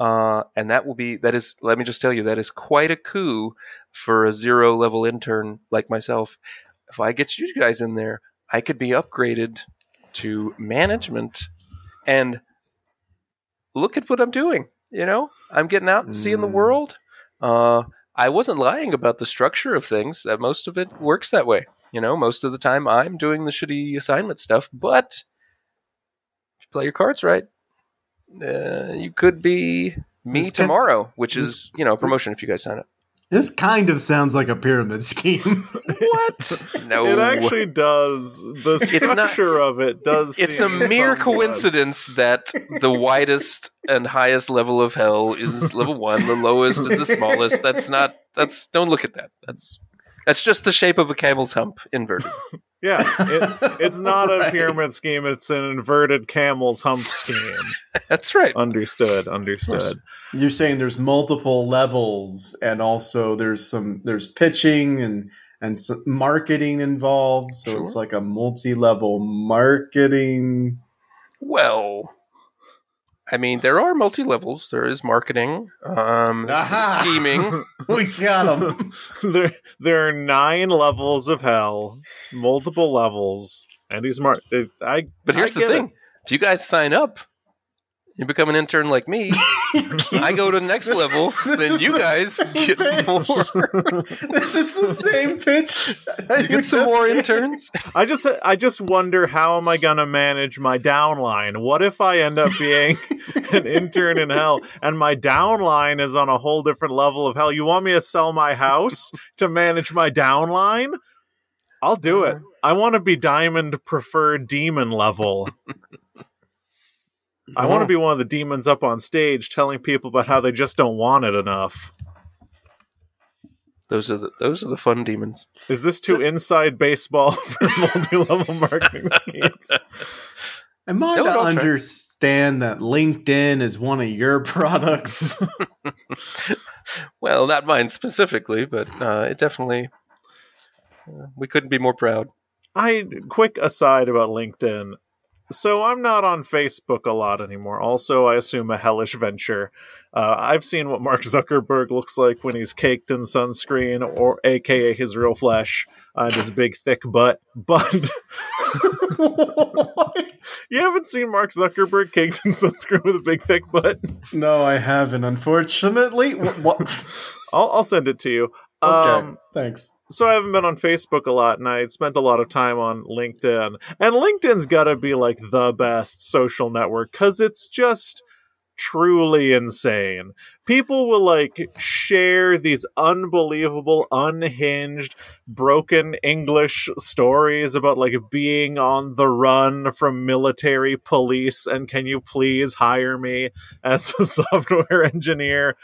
uh, and that will be that is let me just tell you, that is quite a coup for a zero level intern like myself. If I get you guys in there, I could be upgraded to management and look at what I'm doing. You know, I'm getting out and seeing the Mm. world. Uh, I wasn't lying about the structure of things. Uh, most of it works that way. You know, most of the time I'm doing the shitty assignment stuff, but play your cards right, uh, you could be me This can- tomorrow, which this- is, you know, promotion if you guys sign up. This kind of sounds like a pyramid scheme. What? [LAUGHS] No. It actually does. The It's not- structure of it does. it's a mere somewhat- coincidence that the [LAUGHS] widest and highest level of hell is level one the lowest is the smallest that's not that's don't look at that that's that's just the shape of a camel's hump inverted [LAUGHS] Yeah, it, it's not a [LAUGHS] Right. pyramid scheme. It's an inverted camel's hump scheme. [LAUGHS] that's right Understood. Understood. You're saying there's multiple levels, and also there's some there's pitching and and some marketing involved. So it's like a multi-level marketing. well i mean there are multi-levels there is marketing um [LAUGHS] scheming [LAUGHS] We got them. [LAUGHS] there, there are nine levels of hell, multiple levels, and he's smart. I. but here's I the get thing if you guys sign up you become an intern like me [LAUGHS] i go to the next This level is- then you the guys [LAUGHS] get pitch. more [LAUGHS] this is the same pitch. you get some more interns I just, I just wonder how am I gonna manage my downline? What if I end up being an intern in hell and my downline is on a whole different level of hell? You want me to sell my house to manage my downline? I'll do it. Uh-huh. I want to be diamond preferred demon level. I want to be one of the demons up on stage telling people about how they just don't want it enough. Those are the those are the fun demons. Is this too inside baseball [LAUGHS] for multi-level marketing [LAUGHS] schemes? Am I No, to don't understand that LinkedIn is one of your products? [LAUGHS] Well, not mine specifically, but uh, it definitely. Uh, we couldn't be more proud. I quick aside about LinkedIn. So I'm not on Facebook a lot anymore. Also, I assume a hellish venture. Uh, I've seen what Mark Zuckerberg looks like when he's caked in sunscreen, or AKA his real flesh and his big thick butt. But [LAUGHS] you haven't seen Mark Zuckerberg caked in sunscreen with a big thick butt? no, I haven't. Unfortunately, Wh- what? [LAUGHS] I'll, I'll send it to you. okay, Um, thanks. So I haven't been on Facebook a lot, and I spent a lot of time on LinkedIn. And LinkedIn's got to be like the best social network because it's just truly insane. People will like share these unbelievable, unhinged, broken English stories about like being on the run from military police and can you please hire me as a [LAUGHS] software engineer?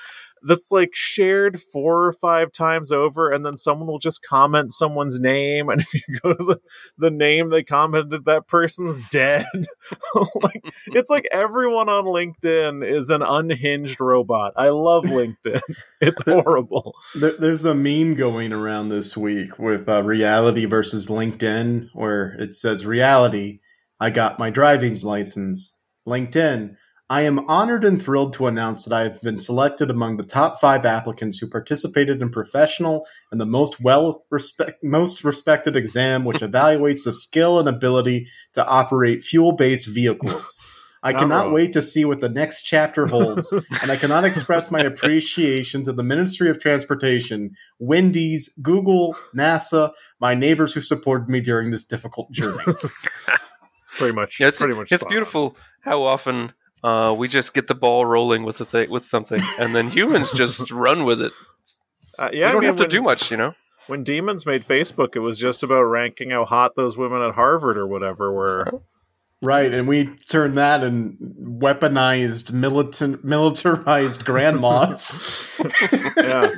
That's like shared four or five times over and then someone will just comment someone's name and [LAUGHS] if you go to the, the name they commented that person's dead. [LAUGHS] Like it's like everyone on linkedin is an unhinged robot. I love linkedin. [LAUGHS] It's horrible. There, there's a meme going around this week with uh, reality versus LinkedIn, where it says reality, I got my driving's license. LinkedIn, I am honored and thrilled to announce that I have been selected among the top five applicants who participated in professional and the most well respect most respected exam, which [LAUGHS] evaluates the skill and ability to operate fuel based vehicles. [LAUGHS] I Not cannot wrong. wait to see what the next chapter holds, and I cannot express my [LAUGHS] appreciation to the Ministry of Transportation, Wendy's, Google, NASA, my neighbors who supported me during this difficult journey. it's pretty much Yeah, it's, pretty much it's spot on. beautiful how often uh, we just get the ball rolling with a thing, with something, and then humans just [LAUGHS] run with it. uh, you yeah I don't mean, have to when, do much, you know. when demons made facebook it was just about ranking how hot those women at harvard or whatever were right, and we turned that and weaponized, militant, militarized grandmas. [LAUGHS] [LAUGHS] yeah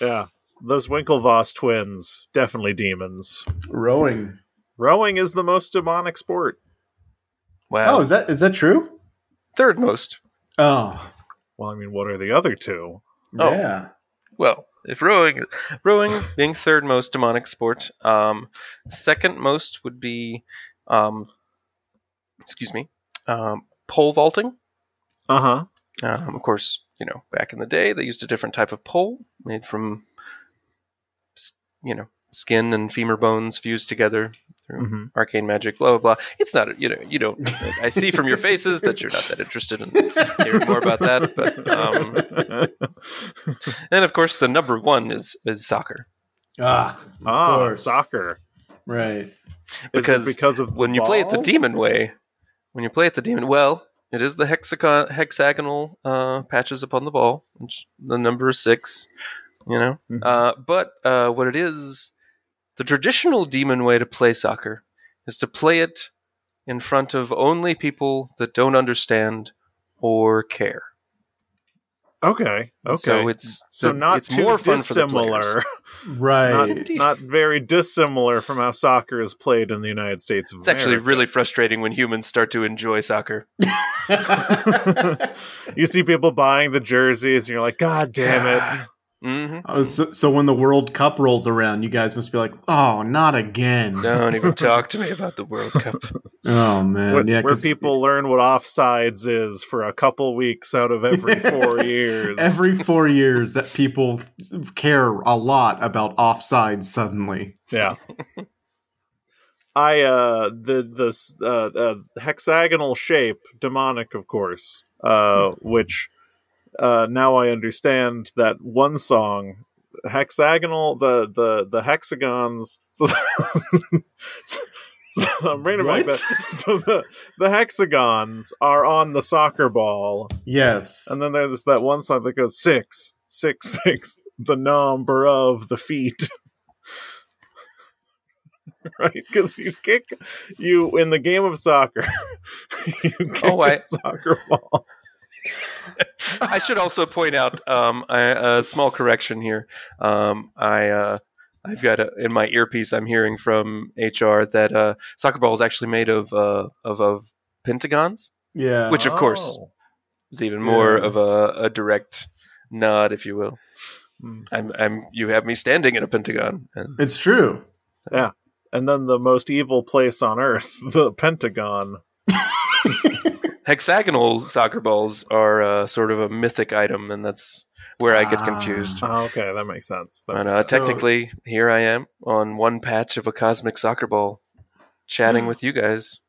yeah those winklevoss twins definitely demons Rowing. rowing is the most demonic sport Wow, Oh, is that is that true? Third most. Oh, well i mean what are the other two Oh. yeah. Well, if rowing, rowing being third most demonic sport, um, second most would be, um, excuse me, um, pole vaulting. uh-huh Um, of course, you know, back in the day, they used a different type of pole made from, you know, skin and femur bones fused together through Mhm. arcane magic. Blah blah blah. It's not, you know, you don't. I see from your faces that you're not that interested in hearing more about that. But um, and of course, the number one is is soccer. Ah, of ah course. soccer Right. Because because of the when you play it the demon way, when you play it the demon, well, it is the hexagon hexagonal uh, patches upon the ball, which the number is six. You know, Mhm. uh, but uh, what it is, the traditional demon way to play soccer is to play it in front of only people that don't understand or care. Okay. Okay. So it's So the- not it's too more fun for the dissimilar. [LAUGHS] Right. not, not very dissimilar from how soccer is played in the United States of It's actually really frustrating when humans start to enjoy soccer. [LAUGHS] [LAUGHS] you see people buying the jerseys, and you're like, God damn it! Hmm Oh, so, so when the World Cup rolls around, you guys must be like, "Oh, not again!" Don't even [LAUGHS] talk to me about the World Cup. Oh man, Where, yeah, where 'cause people learn what offsides is for a couple weeks out of every [LAUGHS] four years. every four years that people care a lot about offsides suddenly. Yeah. I uh the this uh, uh hexagonal shape demonic of course uh which uh now I understand that one song hexagonal the the the hexagons so [LAUGHS] so I'm reading back that so the the hexagons are on the soccer ball. Yes, and then there's that one song that goes six six six the number of the feet. [LAUGHS] Right? Because you kick you in the game of soccer [LAUGHS] you kick Oh, I- soccer ball [LAUGHS] I should also point out um, I, a small correction here. Um, I uh, I've got a, in my earpiece. I'm hearing from HR that uh, soccer ball is actually made of uh, of, of pentagons, yeah, which of course Oh. is even more Yeah. of a, a direct nod, if you will. Hmm. I'm, I'm you have me standing in a pentagon. And it's true. Yeah, and then the most evil place on earth [LAUGHS] the pentagon [LAUGHS] Hexagonal soccer balls are uh, sort of a mythic item, and that's where I get Ah. confused. Oh, okay, that makes sense. That But makes uh, sense. technically, here I am on one patch of a cosmic soccer ball, chatting with you guys,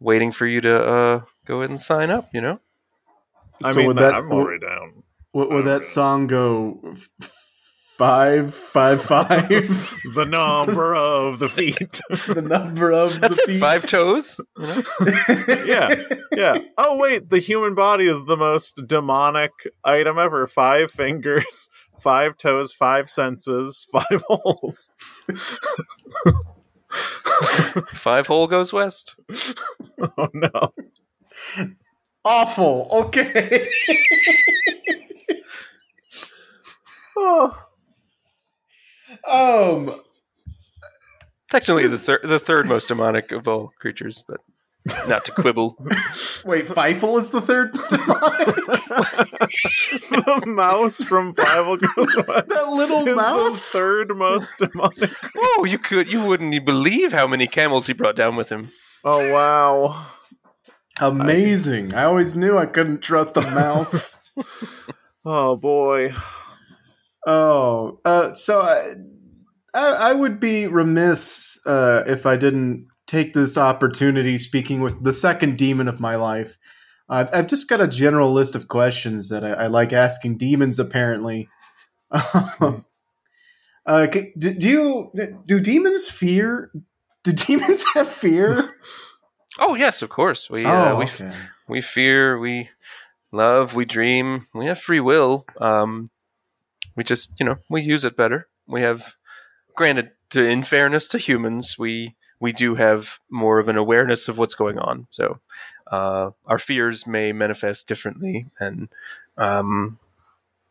waiting for you to uh, go ahead and sign up. You know, I so mean, would that I'm already down. would, would that yeah. song go f- five five [LAUGHS] five? The number of the feet. the number of that's the it. feet. Five toes. [LAUGHS] Yeah. yeah. Oh wait, the human body is the most demonic item ever. Five fingers, five toes, five senses, five [LAUGHS] holes. Five hole goes west. Oh no. Awful. Okay. Oh. Um. Technically, the third the third most demonic of all creatures, but not to quibble. [LAUGHS] Wait, Fievel is the third. [LAUGHS] demonic. the mouse from Fievel Goes [LAUGHS] West that little is mouse. the third most demonic. Oh, you could you wouldn't believe how many camels he brought down with him. Oh wow. Amazing. I always knew I couldn't trust a mouse. Oh boy. oh, uh, so I, I, I would be remiss uh, if I didn't take this opportunity speaking with the second demon of my life. I've, I've just got a general list of questions that I, I like asking demons. Apparently, [LAUGHS] uh, do, do you do demons fear? Do demons [LAUGHS] have fear? [LAUGHS] Oh yes, of course. We uh, oh, we okay. we fear, we love, we dream, we have free will. Um, we just, you know, we use it better. We have, granted, to in fairness to humans, we we do have more of an awareness of what's going on. So uh, our fears may manifest differently, and um,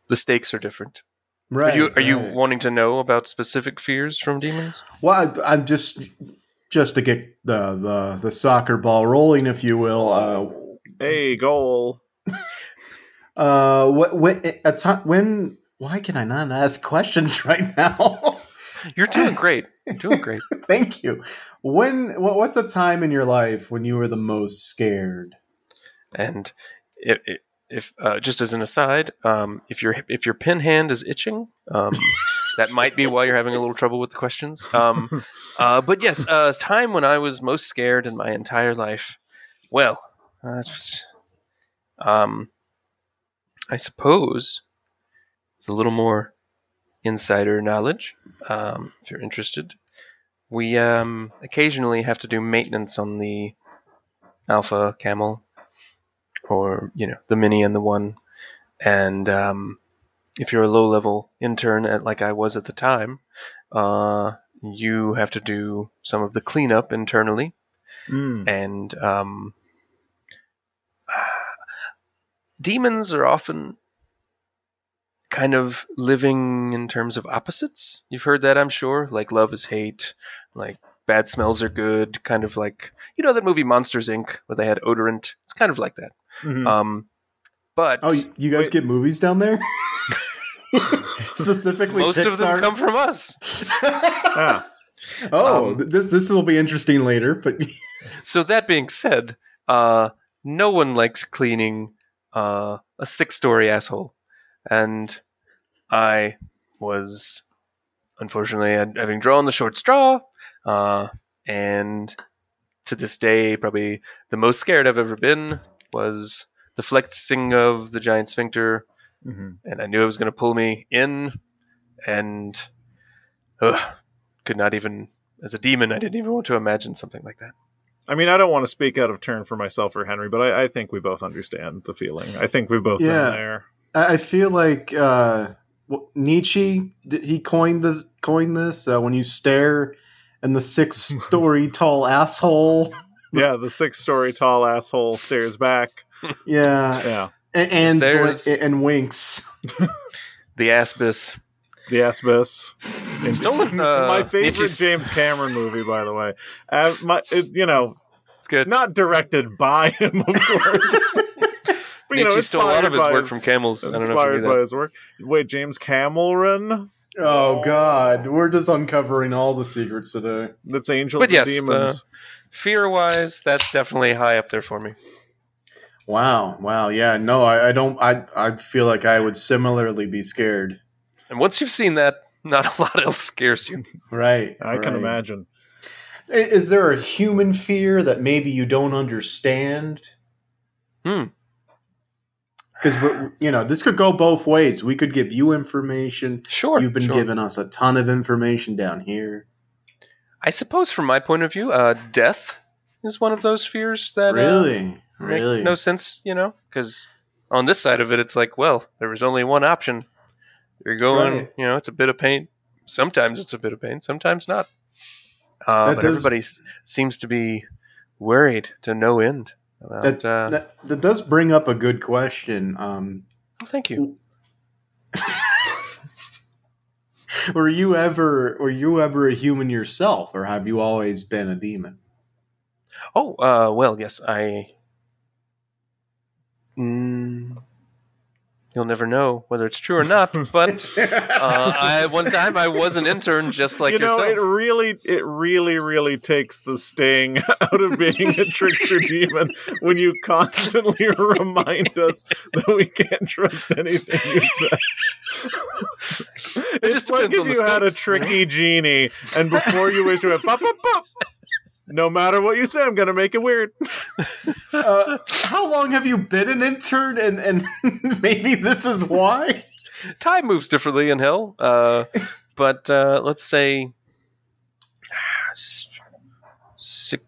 the stakes are different. Right. are you are you wanting to know about specific fears from demons? Well, I, I'm just just to get the, the the soccer ball rolling, if you will. Uh, Hey, goal. [LAUGHS] uh, what when a time when? Why can I not ask questions [LAUGHS] right now? You're doing great. You're doing great. [LAUGHS] Thank you. When? What, what's a time in your life when you were the most scared? And if, if uh, just as an aside, um, if your if your pin hand is itching, um, [LAUGHS] that might be why you're having a little trouble with the questions. Um, uh, but yes, uh, time when I was most scared in my entire life. Well, uh, just, um, I suppose it's a little more insider knowledge. Um, if you're interested, we um, occasionally have to do maintenance on the Alpha Camel or you know the mini and the one and um, if you're a low level intern at like i was at the time uh, you have to do some of the cleanup internally Mm. and um, [SIGHS] demons are often kind of living in terms of opposites you've heard that i'm sure like love is hate like bad smells are good kind of like you know that movie monsters inc where they had odorant it's kind of like that Mhm. um, but Oh, you you guys Wait. get movies down there? [LAUGHS] Specifically, most of them come from us. [LAUGHS] Ah. oh, Um, this this will be interesting later. But [LAUGHS] So that being said, uh, no one likes cleaning uh, a six-story asshole, and I was unfortunately having drawn the short straw, uh, and to this day, probably the most scared I've ever been was the flexing of the giant sphincter Mhm. and I knew it was going to pull me in, and ugh, could not even, as a demon, I didn't even want to imagine something like that. I mean, I don't want to speak out of turn for myself or Henry, but I, I think we both understand the feeling. I think we've both Yeah. been there. I I feel like uh, w- Nietzsche did- he coined the coined this uh, when you stare in the six story [LAUGHS] tall asshole. Yeah, the six story tall asshole stares back. Yeah, Yeah. and and, There's- and winks. [LAUGHS] The Aspis. The Asbus. Stolen, uh, my favorite Nietzsche's- James Cameron movie, by the way. Uh, my, it, you know, It's good. not directed by him, of course. [LAUGHS] but you know, Nietzsche stole a lot of his inspired by work from camels. I don't know if you inspired by his work. Wait, James Cameron? Oh God, we're just uncovering all the secrets today. That's angels But yes, and demons. Fear wise, that's definitely high up there for me. Wow, wow, yeah, no, I, I don't. I I feel like I would similarly be scared. And once you've seen that, not a [LAUGHS] lot else scares you. Right, I can imagine. Is there a human fear that maybe you don't understand? Hmm. Because you know this could go both ways. We could give you information. Sure. You've been sure. giving us a ton of information down here. I suppose, from my point of view, uh, death is one of those fears that uh, Really, make really. no sense. You know, because on this side of it, it's like, well, there was only one option. You're going, Right. you know, it's a bit of pain. Sometimes it's a bit of pain. Sometimes not. Uh, but does- everybody s- seems to be worried to no end about. That, uh, that that does bring up a good question. Um, oh, thank you. [LAUGHS] were you ever were you ever a human yourself, or have you always been a demon? Oh, uh, well, yes, I. Mm, you'll never know whether it's true or not, but [LAUGHS] uh, I, one time I was an intern just like you know, yourself. it really, it really, really takes the sting [LAUGHS] out of being a trickster demon when you constantly [LAUGHS] remind us that we can't trust anything you say. it's just like if you had a tricky genie, and before you wish you went pop, pop, pop. No matter what you say, I'm gonna make it weird. uh, how long have you been an intern? And and [LAUGHS] maybe this is why. Time moves differently in hell, uh, but uh, let's say six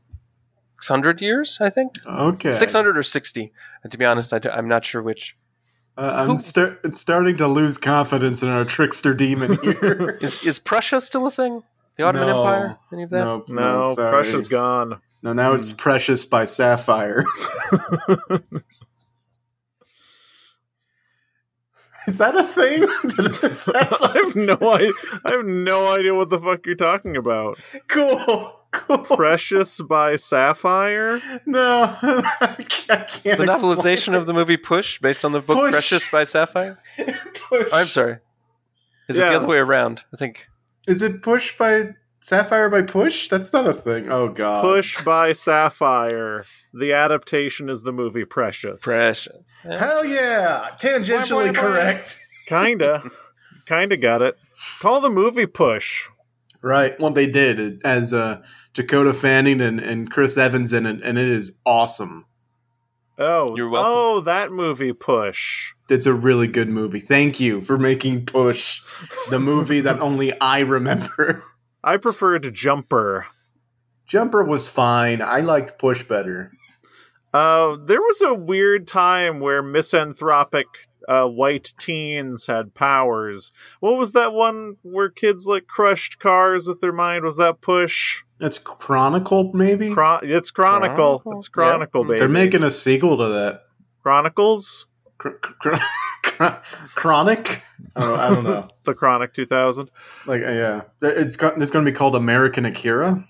hundred years. I think Okay, six hundred or sixty. And to be honest, I am not sure which. Uh, I'm star- starting to lose confidence in our trickster demon here. [LAUGHS] Is is Prussia still a thing? The Ottoman No. Empire? Any of that? no, No, sorry. Prussia's gone. No, now it's hmm. Precious by Sapphire. [LAUGHS] Is that a thing? [LAUGHS] Is that I have no idea. I have no idea what the fuck you're talking about. cool, cool. Precious by Sapphire. No, [LAUGHS] I can't. The novelization of the movie Push, based on the book Push. Precious by Sapphire. Push. Oh, I'm sorry. Is it the other way around? I think. Is it Push by Sapphire by Push? That's not a thing. Oh god. Push by Sapphire. The adaptation is the movie Precious. Precious. Yeah. Hell yeah! Tangentially correct. [LAUGHS] Kinda. Kinda got it. Call the movie Push. Right. Well, they did as uh, Dakota Fanning and, and Chris Evans in it, and it is awesome. Oh, You're welcome. oh, that movie Push. It's a really good movie. Thank you for making Push the movie that [LAUGHS] only I remember. I preferred Jumper. Jumper was fine. I liked Push better. Uh, there was a weird time where misanthropic uh, white teens had powers. What was that one where kids like crushed cars with their mind? Was that Push? It's Chronicle, maybe. Chron- it's Chronicle. Chronicle? It's Chronicle, Yeah. baby. They're making a sequel to that. Chronicles. Chr- chr- chr- Chronic. Oh, I don't know. [LAUGHS] The Chronic 2000. Like, uh, yeah, it's got, it's going to be called American Akira.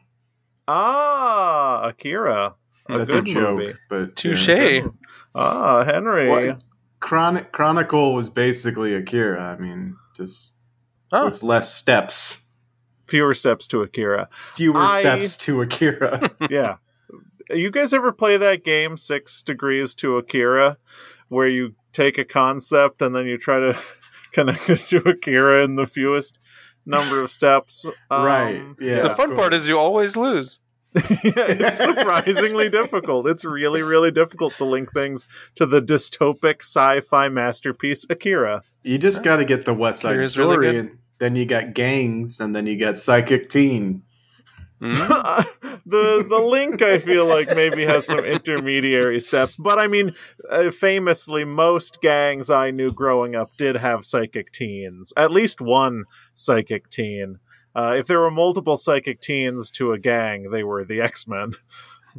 Ah, Akira. A That's good a joke, movie. but Touche. yeah. Ah, Henry. What? Chronic Chronicle was basically Akira. I mean, just Oh, with less steps, Fewer steps to Akira. fewer I- steps to Akira. [LAUGHS] yeah. You guys ever play that game, Six Degrees to Akira, where you take a concept and then you try to [LAUGHS] connect it to Akira in the fewest number of steps? Um, right? Yeah. the fun part is you always lose. [LAUGHS] yeah, it's surprisingly difficult. It's really, really difficult to link things to the dystopic sci-fi masterpiece Akira. You just got to get the West Side Akira's Story, good. and then you got gangs, and then you got Psychic Teen. Mhm. [LAUGHS] the the link I feel like maybe has some intermediary steps, but I mean, uh, famously, most gangs I knew growing up did have psychic teens. At least one psychic teen. Uh, if there were multiple psychic teens to a gang, they were the X Men. [LAUGHS]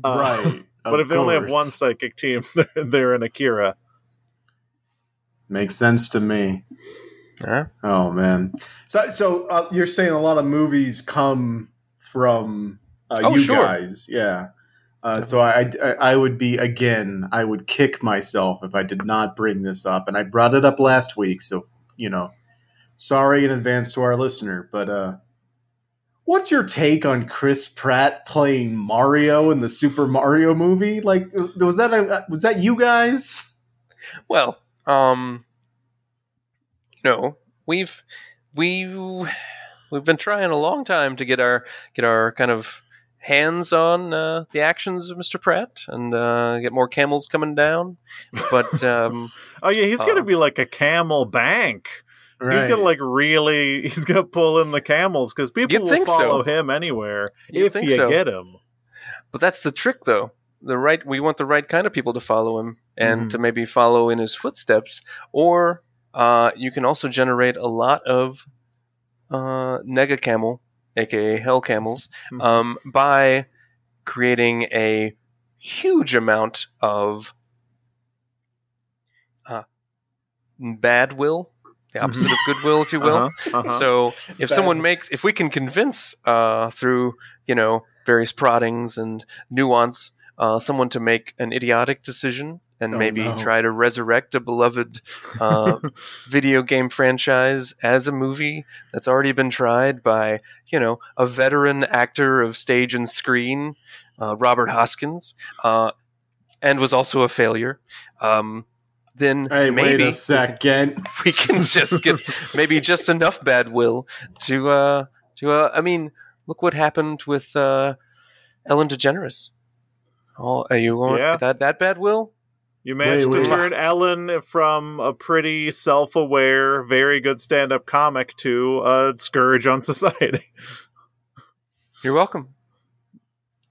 Uh, right. But if they only have one psychic team, [LAUGHS] they're, they're in Akira. makes sense to me. Yeah. Oh man. So so uh, you're saying a lot of movies come from uh, Oh, you sure. guys, yeah. Uh, so I, I I would be again. I would kick myself if I did not bring this up, and I brought it up last week. So you know, sorry in advance to our listener. But uh, what's your take on Chris Pratt playing Mario in the Super Mario movie? Like, was that a, was that you guys? Well, um, no, we've we we've been trying a long time to get our get our kind of hands on uh, the actions of Mr. Pratt and uh, get more camels coming down. But [LAUGHS] um, Oh yeah, he's gonna Uh, be like a camel bank. He's gonna like really. [LAUGHS] He's gonna pull in the camels because people You'd will think so. follow him anywhere You'd if you so. get him. but that's the trick, though. The right we want the right kind of people to follow him and Mhm. to maybe follow in his footsteps, or uh, you can also generate a lot of uh, nega camel, aka hell camels, Mhm. um, by creating a huge amount of uh, bad will, the opposite of goodwill, if you will. Uh-huh, uh-huh. So if Bad someone makes, if we can convince uh, through you know various proddings and nuance, uh, someone to make an idiotic decision and Oh, maybe no. try to resurrect a beloved uh, [LAUGHS] video game franchise as a movie that's already been tried by you know a veteran actor of stage and screen, uh, Robert Hoskins, uh, and was also a failure. Um, then Hey, maybe wait a second. [LAUGHS] we can just get [LAUGHS] maybe just enough bad will to uh to uh I mean look what happened with uh Ellen DeGeneres. Oh, are you going Yeah. that that bad will? You managed Wait, to wait. turn Ellen from a pretty self-aware, very good stand-up comic to a scourge on society. [LAUGHS] You're welcome.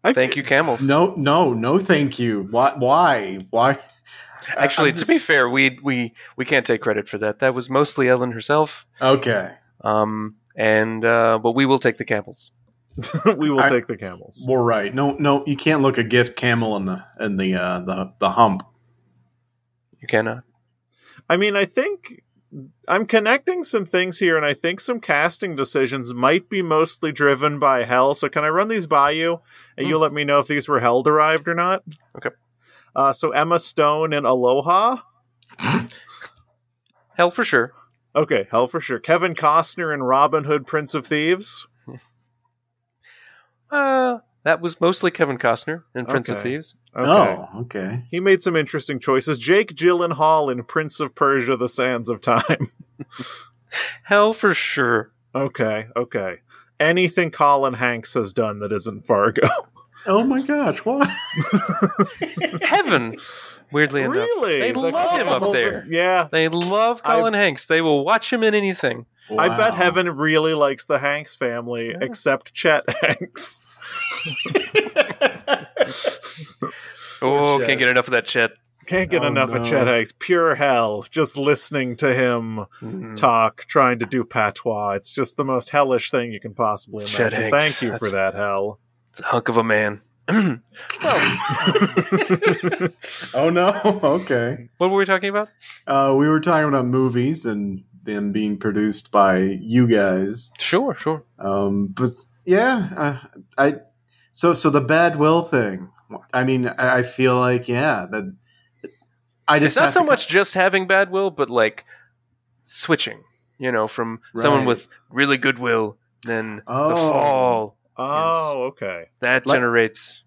I Thank fe- you, camels. No, no, no, thank you. Why? Why? Why? [LAUGHS] Actually, I'm to be fair, we we we can't take credit for that. That was mostly Ellen herself. Okay. Um, and uh, but we will take the camels. [LAUGHS] we will I- take the camels. We're right. No, no, you can't look a gift camel in the in the uh, the the hump. You cannot. I mean, I think I'm connecting some things here, and I think some casting decisions might be mostly driven by Hell. So, can I run these by you, and you'll let me know if these were Hell derived or not? Okay. Uh, so Emma Stone in Aloha. [GASPS] Hell for sure. Okay, Hell for sure. Kevin Costner in Robin Hood, Prince of Thieves. Uh, that was mostly Kevin Costner in Prince of Okay. Thieves. Okay. Oh, okay. He made some interesting choices. Jake Gyllenhaal in Prince of Persia: The Sands of Time. [LAUGHS] Hell for sure. okay, okay. Anything Colin Hanks has done that isn't Fargo. [LAUGHS] Oh my gosh! What? [LAUGHS] Heaven. Weirdly enough, really? they The love him up couples there. yeah. They love Colin Hanks. They will watch him in anything. I bet Heaven really likes the Hanks family, Yeah. except Chet [LAUGHS] Hanks. Oh, Chet. can't get enough of that Chet. Can't get Oh, enough no. of Chet Hanks. Pure hell. Just listening to him Mm. talk, trying to do patois. It's just the most hellish thing you can possibly Chet imagine. Hanks. Thank you for that, hell. It's a hunk of a man. [CLEARS THROAT] well, [LAUGHS] [LAUGHS] Oh no. Okay. what were we talking about? Uh, we were talking about movies and them being produced by you guys. Sure, sure. Um, but yeah, uh, I so so the bad will thing. I mean, I, I feel like yeah that I It's just not so to- much just having bad will, but like switching. You know, from someone with really good will, then the Oh. fall Oh, okay. that Like- generates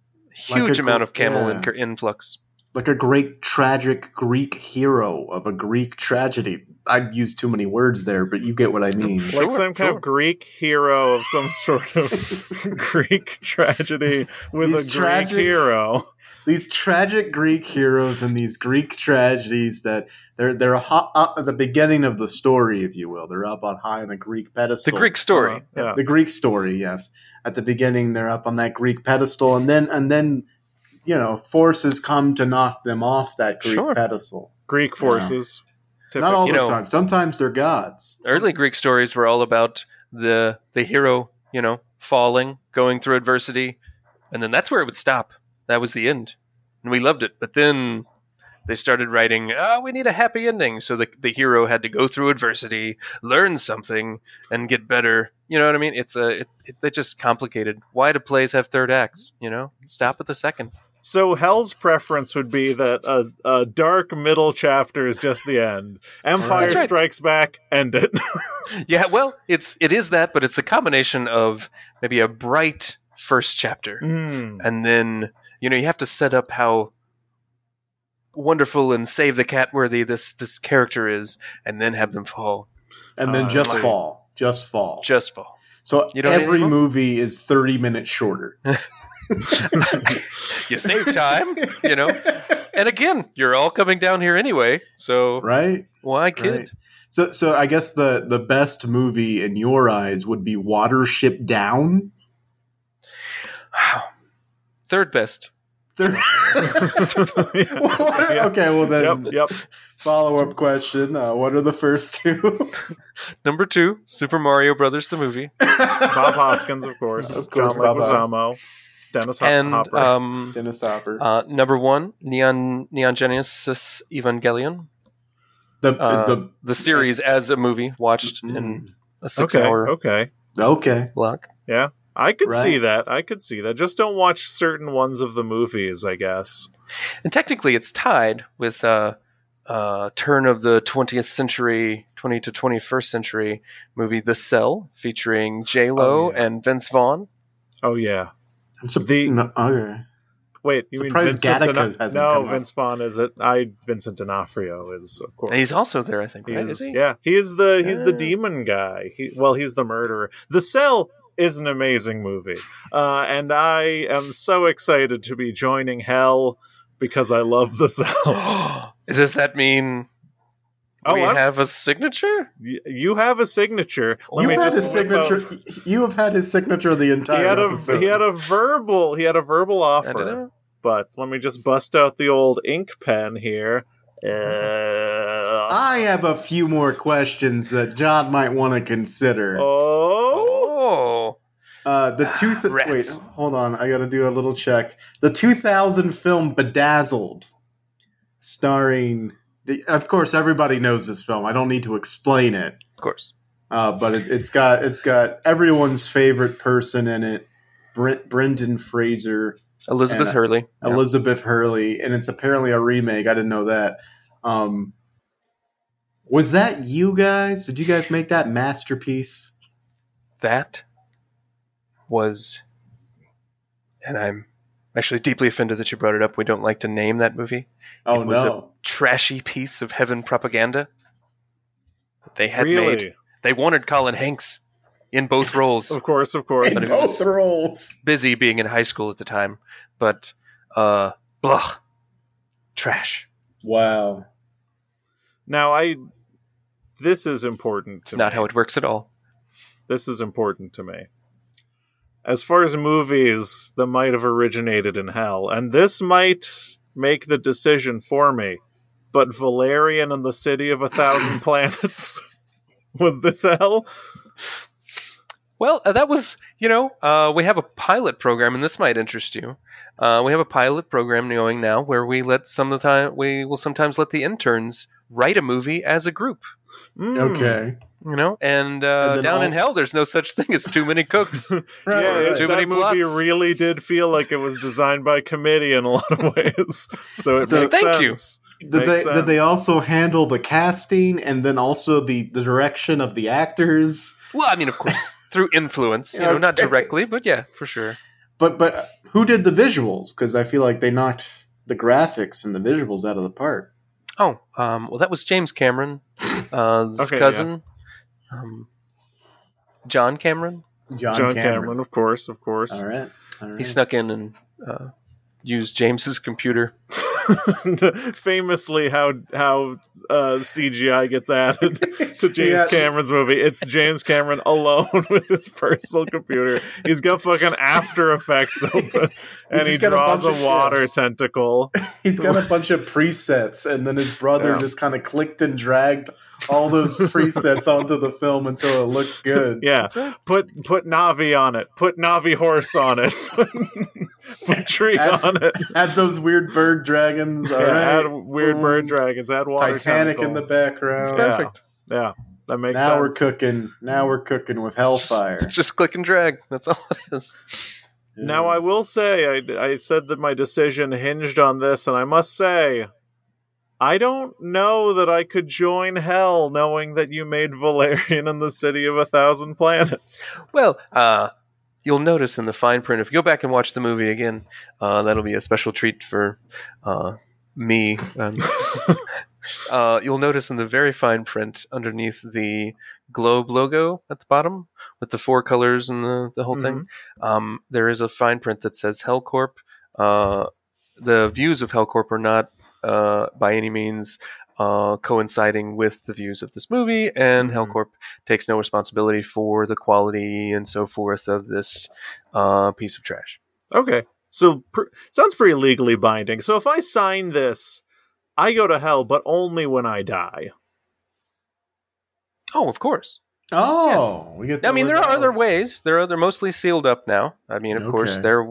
a like a huge amount of camel yeah. in- influx. Like a great tragic Greek hero of a Greek tragedy. I used too many words there, but you get what I mean. Sure, like some kind sure. of Greek hero of some sort of [LAUGHS] Greek tragedy with These a Greek tragic- hero. these tragic Greek heroes and these Greek tragedies that they're they're ho- up at the beginning of the story, if you will. They're up on high on a Greek pedestal. The. Greek story. Uh, yeah. the Greek story, yes. At the beginning, they're up on that Greek pedestal, and then and then you know forces come to knock them off that Greek Sure. pedestal. Greek forces. Not all You the know- time. Sometimes they're gods. Early Greek stories were all about the the hero, you know, falling, going through adversity, and then that's where it would stop. That was the end, and we loved it. But then they started writing, "Oh, we need a happy ending," so the the hero had to go through adversity, learn something, and get better. You know what I mean? It's a it, it, it's just complicated. Why do plays have third acts? You know, stop at the second. So Hell's preference would be that a, a dark middle chapter is just the end. Empire right. Strikes Back, end it. [LAUGHS] Yeah, well, it's it is that, but it's the combination of maybe a bright first chapter, Mm. and then you know you have to set up how wonderful and save the cat worthy this this character is, and then have them fall, and then Uh, just like- fall, just fall. just fall. so You don't every movie is thirty minutes shorter. [LAUGHS] [LAUGHS] you save time, you know. And again, you're all coming down here anyway, so right? why kid? Right. So, so I guess the the best movie in your eyes would be Watership Down. [SIGHS] Third best. There- What [LAUGHS] are- Yep. Okay, well then, Yep, yep. follow up question: uh, What are the first two? [LAUGHS] Number two, Super Mario Brothers the movie, Bob Hoskins, of course. Of course, John Bob Leguizamo. Dennis Ho- and Hopper. um, Dennis Hopper. uh, number one, Neon Neon Genesis Evangelion, the uh, the the series as a movie watched in Mm. a six okay, hour okay. okay. block. Yeah, I could Right. see that. I could see that. Just don't watch certain ones of the movies, I guess. And technically, it's tied with uh, uh, turn of the 20th century, 20 to 21st century movie, The Cell, featuring J Lo Oh, yeah. and Vince Vaughn. Oh yeah. I'm sur- The- no, okay. Wait, you mean Surprised Vincent Gattaca D'Ono- hasn't No, come up. Vince Vaughn is it? I Vincent D'Onofrio is of course. And he's also there, I think. He Right? is- Is he? Yeah, he is the he's the demon guy. He, well, he's the murderer. The Cell is an amazing movie, uh, and I am so excited to be joining Hell because I love the Cell. [GASPS] Does that mean Oh, we I'm- have a signature? Y- you have a signature. Let You've me had just his whip out- signature. You have had his signature the He entire had a he had a verbal he had a verbal offer. But let me just bust out the old ink pen here. Uh, I have a few more questions that John might want to consider. oh, Oh, Uh, the two. Th- Rats. wait, hold on. I got to do a little check. The 2000 film Bedazzled, starring. The, of course, everybody knows this film. I don't need to explain it. of course. Uh, but it, it's got it's got everyone's favorite person in it, Brent, Brendan Fraser, Elizabeth uh, Hurley. Yeah. Elizabeth Hurley, and it's apparently a remake. I didn't know that. Um, was that you guys? Did you guys make that masterpiece? that was, and I'm actually deeply offended that you brought it up. We don't like to name that movie. Oh It was no! Trashy piece of heaven propaganda. They had really? made. They wanted Colin Hanks in both roles. [LAUGHS] Of course, of course. In But it was- both roles. Busy being in high school at the time, but uh, blah, trash. Wow. Now, I this is important to not me. how it works at all. This is important to me. As far as movies that might have originated in hell, and this might make the decision for me, but Valerian and the City of a Thousand [COUGHS] Planets [LAUGHS] was this hell? Well, uh, that was, you know, uh, we have a pilot program, and this might interest you. Uh, we have a pilot program going now where we let some of the time we will sometimes let the interns write a movie as a group. Mm. Okay. You know, and, uh, And down all- in hell, there's no such thing as too many cooks. [LAUGHS] Right, yeah, right. Too that many movie plots. really did feel like it was designed by committee in a lot of ways. [LAUGHS] So it So- makes Thank you. Did they Makes did they also handle the casting and then also the the direction of the actors? well, I mean, of course, through influence, you know, not directly, but yeah, for sure. But but who did the visuals? Because I feel like they knocked the graphics and the visuals out of the park. Oh, um, well, that was James Cameron, [LAUGHS] uh, his Okay, cousin, um, John Cameron. John, John Cameron. Cameron. of course, of course. All right. All right. He snuck in and uh, used James's computer. [LAUGHS] Famously, how how uh, CGI gets added to [LAUGHS] James Yeah. Cameron's movie. It's James Cameron alone [LAUGHS] with his personal computer. He's got fucking After Effects open, [LAUGHS] and he a draws a of- water tentacle. He's got a bunch of presets, and then his brother Yeah. just kind of clicked and dragged all those presets onto the film until it looked good. Yeah, put put Navi on it. Put Navi horse on it. [LAUGHS] put tree Add- on it. Add those weird bird dragons. All Yeah, right. add weird Boom. bird dragons. Add water. Titanic in the background. It's perfect. Yeah, that makes now sense. we're cooking. Now we're cooking with Hellfire. It's just click and drag. That's all it is. Now I will say I, I said that my decision hinged on this, and I must say I don't know that I could join hell knowing that you made Valerian in the city of a thousand planets. Well, uh, you'll notice in the fine print, if you go back and watch the movie again, uh, that'll be a special treat for uh, me. Um, [LAUGHS] uh, you'll notice in the very fine print underneath the globe logo at the bottom with the four colors and the, the whole thing, um, there is a fine print that says Hellcorp. Uh, the views of Hellcorp are not uh, by any means uh, coinciding with the views of this movie, and Mhm. Hellcorp takes no responsibility for the quality and so forth of this uh, piece of trash. Okay. So pr- sounds pretty legally binding. So if I sign this, I go to hell, but only when I die. Oh, of course. Oh, we get. I mean, there are out. other ways. There are they're mostly sealed up now. I mean, of course, they're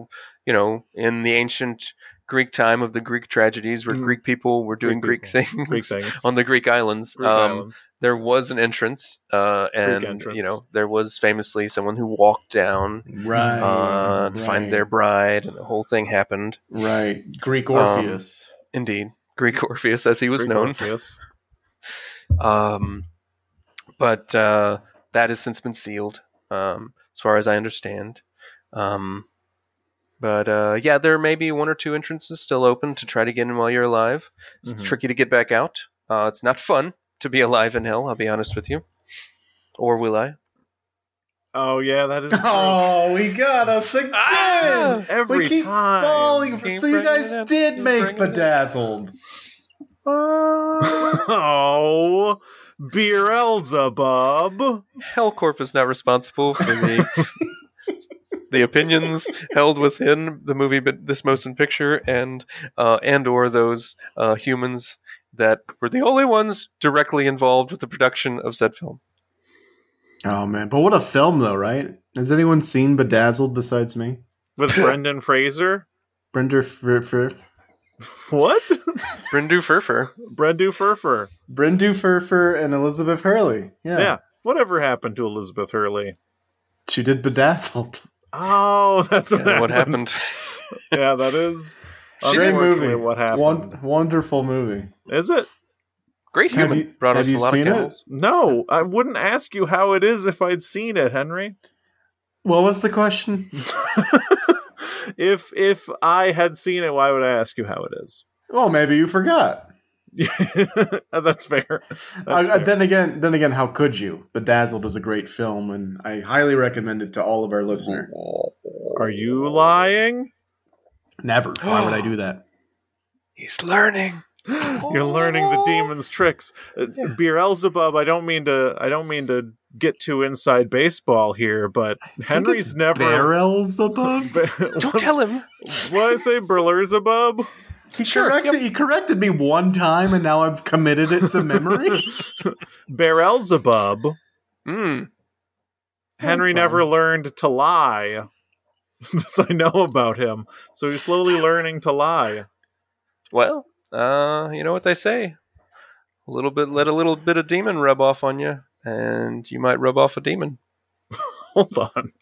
you know in the ancient Greek time of the Greek tragedies, where Mm. Greek people were doing Greek Greek, things Greek things. [LAUGHS] on the Greek islands. Greek um, islands. there was an entrance, uh, and entrance. you know there was famously someone who walked down right uh, to find their bride, and the whole thing happened. right Greek Um, Orpheus. Indeed, Greek Orpheus, as he was Greek known. Orpheus. [LAUGHS] Um, but uh, that has since been sealed, um, as far as I understand. Um, but uh, yeah, there may be one or two entrances still open to try to get in while you're alive. It's Mhm. tricky to get back out. Uh, it's not fun to be alive in hell. I'll be honest with you. Or will I? Oh yeah, that is [LAUGHS] true. Oh, we got us again. Ah, every we keep time. falling. For, so you guys did keep make bringing it up. bedazzled. [LAUGHS] oh, Beelzebub. Hellcorp is not responsible for the [LAUGHS] the opinions held within the movie, but this motion picture, and uh, and or those uh, humans that were the only ones directly involved with the production of said film. Oh man, but what a film though, right? Has anyone seen Bedazzled besides me? With [LAUGHS] Brendan Fraser. Brenda Fr- Fr- What? Brindu Furfur. Brendu Furfur. Brendu Furfur and Elizabeth Hurley. Yeah. Yeah. Whatever happened to Elizabeth Hurley? She did Bedazzled. Oh, [LAUGHS] that's what, Yeah, what happened. happened? [LAUGHS] Yeah, that is [LAUGHS] She Great movie. what happened. Won- wonderful movie. Is it? Great Have human. you- Brought have us a you lot of seen it? No, I wouldn't ask you how it is if I'd seen it, Henry. What was the question? if if I had seen it, why would I ask you how it is? Well, maybe you forgot. [LAUGHS] That's fair. That's I- fair. then again, then again, how could you? Bedazzled is a great film, and I highly recommend it to all of our listeners. Are you lying? Never. Why would I do [GASPS] that? He's learning. [GASPS] You're learning the demon's tricks. Uh, Beelzebub, I don't mean to I don't mean to get too inside baseball here, but Henry's never Beelzebub. [LAUGHS] Don't tell him. what did I say, Berlerzebub? [LAUGHS] He Sure, corrected. He corrected me one time, and now I've committed it to memory. [LAUGHS] Beelzebub. Mm. Henry fine. never learned to lie. [LAUGHS] this I know about him. So he's slowly learning to lie. Well, uh, you know what they say. A little bit, let a little bit of demon rub off on you, and you might rub off a demon. [LAUGHS] Hold on.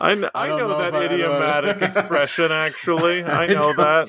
I, kn- I, I know, know that if I- I idiomatic expression, actually. I [LAUGHS] I know don't- that.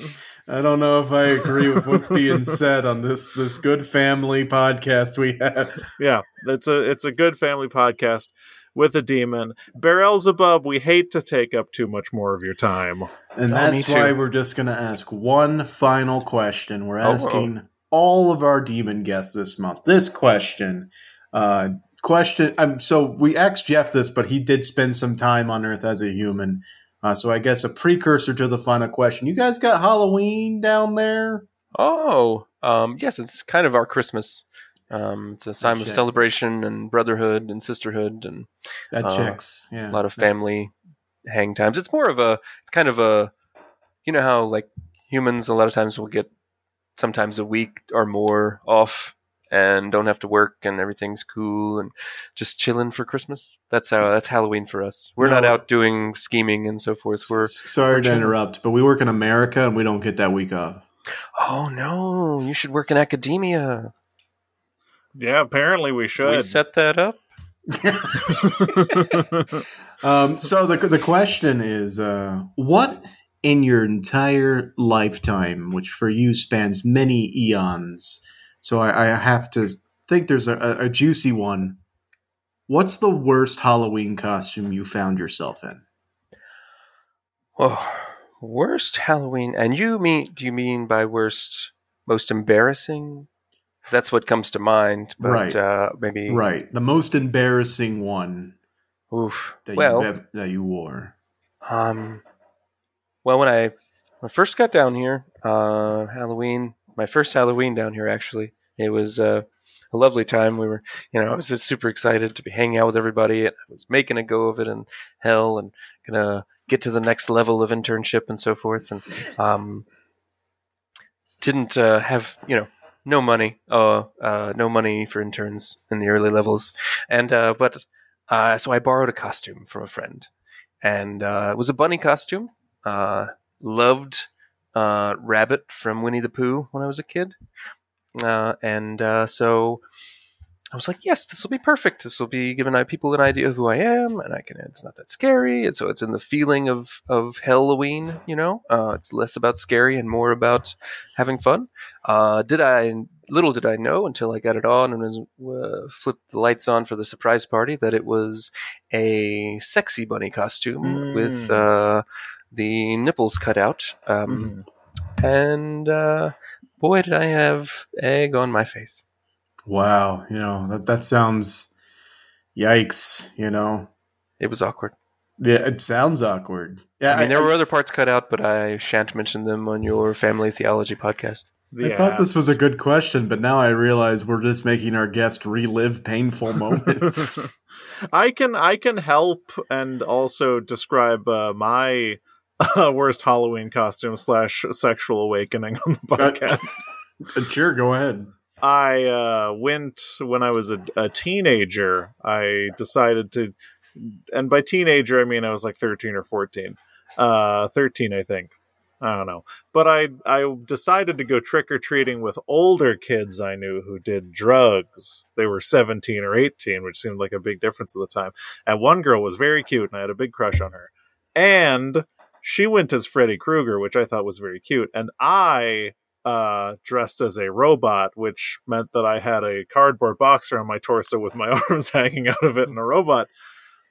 I don't know if I agree with what's being said on this this good family podcast we have. Yeah, it's a it's a good family podcast with a demon. Beelzebub, we hate to take up too much more of your time. And Oh, that's me too. why we're just going to ask one final question. We're Oh, asking all of our demon guests this month. This question, uh, question. Um, so we asked Jeff this, but he did spend some time on Earth as a human. Uh, so I guess a precursor to the final question. You guys got Halloween down there? Oh, um, yes, it's kind of our Christmas. Um, it's a time of celebration and brotherhood and sisterhood and That Uh, checks. Yeah, a lot of family hang times. It's more of a, it's kind of a, you know how like humans a lot of times will get sometimes a week or more off and don't have to work and everything's cool and just chilling for Christmas. That's how that's Halloween for us. We're not out doing scheming and so forth. We're Sorry we're to interrupt, but we work in America and we don't get that week off. oh no, you should work in academia. Yeah, apparently we should. We set that up. [LAUGHS] Um, so the the question is, uh, what in your entire lifetime, which for you spans many eons. So I, I have to think there's a, a, juicy one. What's the worst Halloween costume you found yourself in? Oh, worst Halloween, and you mean? Do you mean by worst, most embarrassing? Because that's what comes to mind. But Right. uh, maybe Right, the most embarrassing one Oof. that well, you have, that you wore. Um, well, when I, when I first got down here, uh, Halloween, my first Halloween down here, actually, it was uh, a lovely time. We were, you know, I was just super excited to be hanging out with everybody. I was making a go of it in hell and gonna get to the next level of internship and so forth. And um, didn't uh, have, you know, no money, uh, uh, no money for interns in the early levels, and uh, but uh, so I borrowed a costume from a friend and uh, it was a bunny costume. Loved uh, Rabbit from Winnie the Pooh when I was a kid, uh, and uh, so I was like, "Yes, this will be perfect. This will be giving people an idea of who I am, and I can. It's not that scary, and so it's in the feeling of of Halloween. You know, uh, it's less about scary and more about having fun. Uh, did I? Little did I know until I got it on and uh, flipped the lights on for the surprise party that it was a sexy bunny costume Mm. with uh, the nipples cut out. Um, Mhm. And uh, boy, did I have egg on my face. Wow, you know that that sounds yikes. You know, It was awkward. yeah, it sounds awkward. Yeah, I mean, there were other parts cut out, but I shan't mention them on your family theology podcast. I thought this was a good question, but now I realize we're just making our guest relive painful [LAUGHS] moments. I can I can help and also describe uh, my uh, [LAUGHS] worst Halloween costume slash sexual awakening on the podcast. [LAUGHS] sure, go ahead. I uh, went when I was a, a teenager. I decided to, and by teenager I mean I was like thirteen or fourteen, uh, thirteen I think. I don't know, but I I decided to go trick or treating with older kids I knew who did drugs. They were seventeen or eighteen, which seemed like a big difference at the time. And one girl was very cute, and I had a big crush on her. And she went as Freddy Krueger, which I thought was very cute, and I uh, dressed as a robot, which meant that I had a cardboard box around my torso with my [LAUGHS] arms hanging out of it and a robot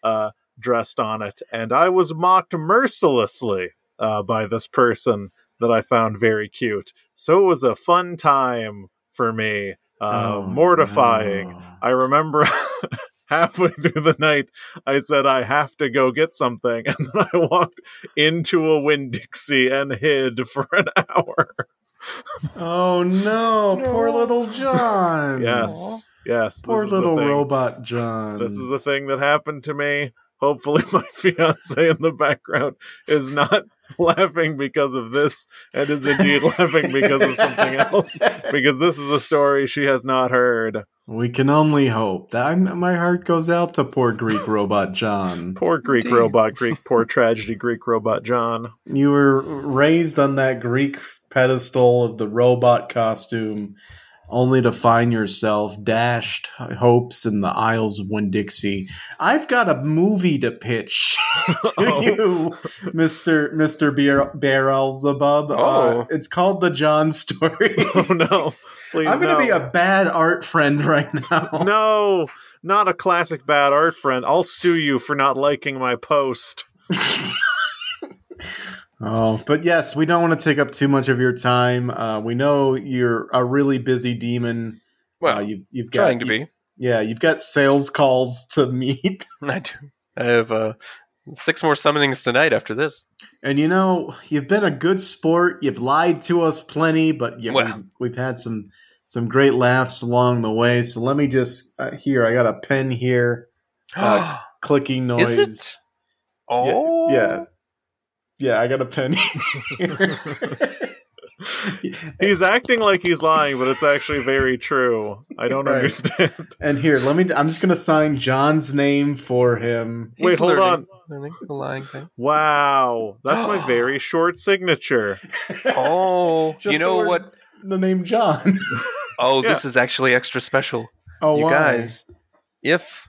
uh, dressed on it. And I was mocked mercilessly uh, by this person that I found very cute. So it was a fun time for me, uh, Oh, mortifying. no. I remember [LAUGHS] halfway [LAUGHS] through the night, I said, I have to go get something. [LAUGHS] And then I walked into a Winn Dixie and hid for an [LAUGHS] hour. Oh no, poor little John. Yes, yes. Poor this little thing. robot John. This is a thing that happened to me. Hopefully, my [LAUGHS] fiance in the background is not [LAUGHS] laughing because of this and is indeed [LAUGHS] laughing because of something else. Because this is a story she has not heard. we can only hope. That I'm- my heart goes out to poor Greek robot John. Poor Greek Indeed. robot, Greek, poor tragedy, Greek robot John. You were raised on that Greek pedestal of the robot costume, only to find yourself dashed hopes in the aisles of Winn Dixie. I've got a movie to pitch [LAUGHS] to [LAUGHS] Oh. you, Mister Mister Beelzebub. Oh. Uh, it's called the John Story. [LAUGHS] Oh no! Please, I'm going to no. be a bad art friend right now. no, not a classic bad art friend. I'll sue you for not liking my post. Oh, but yes, we don't want to take up too much of your time. Uh, we know you're a really busy demon. Well, uh, you, you've got trying to be. Yeah, you've got sales calls to [LAUGHS] meet. I do. I have uh, six more summonings tonight after this. And you know, you've been a good sport. You've lied to us plenty, but yeah, Well. we've, we've had some some great laughs along the way. So let me just uh, here. I got a pen here, Uh, [GASPS] clicking noise. Is it? Oh, yeah. Yeah, I got a pen. [LAUGHS] He's acting like he's lying, but it's actually very true. I don't Right. understand. and here, let me. I'm just gonna sign John's name for him. He's Wait, hold learning- on. Learning the lying thing. Wow, that's my [GASPS] very short signature. [LAUGHS] Oh, Just you know what? The name John. [LAUGHS] Oh, Yeah. this is actually extra special. Oh, you why? guys, if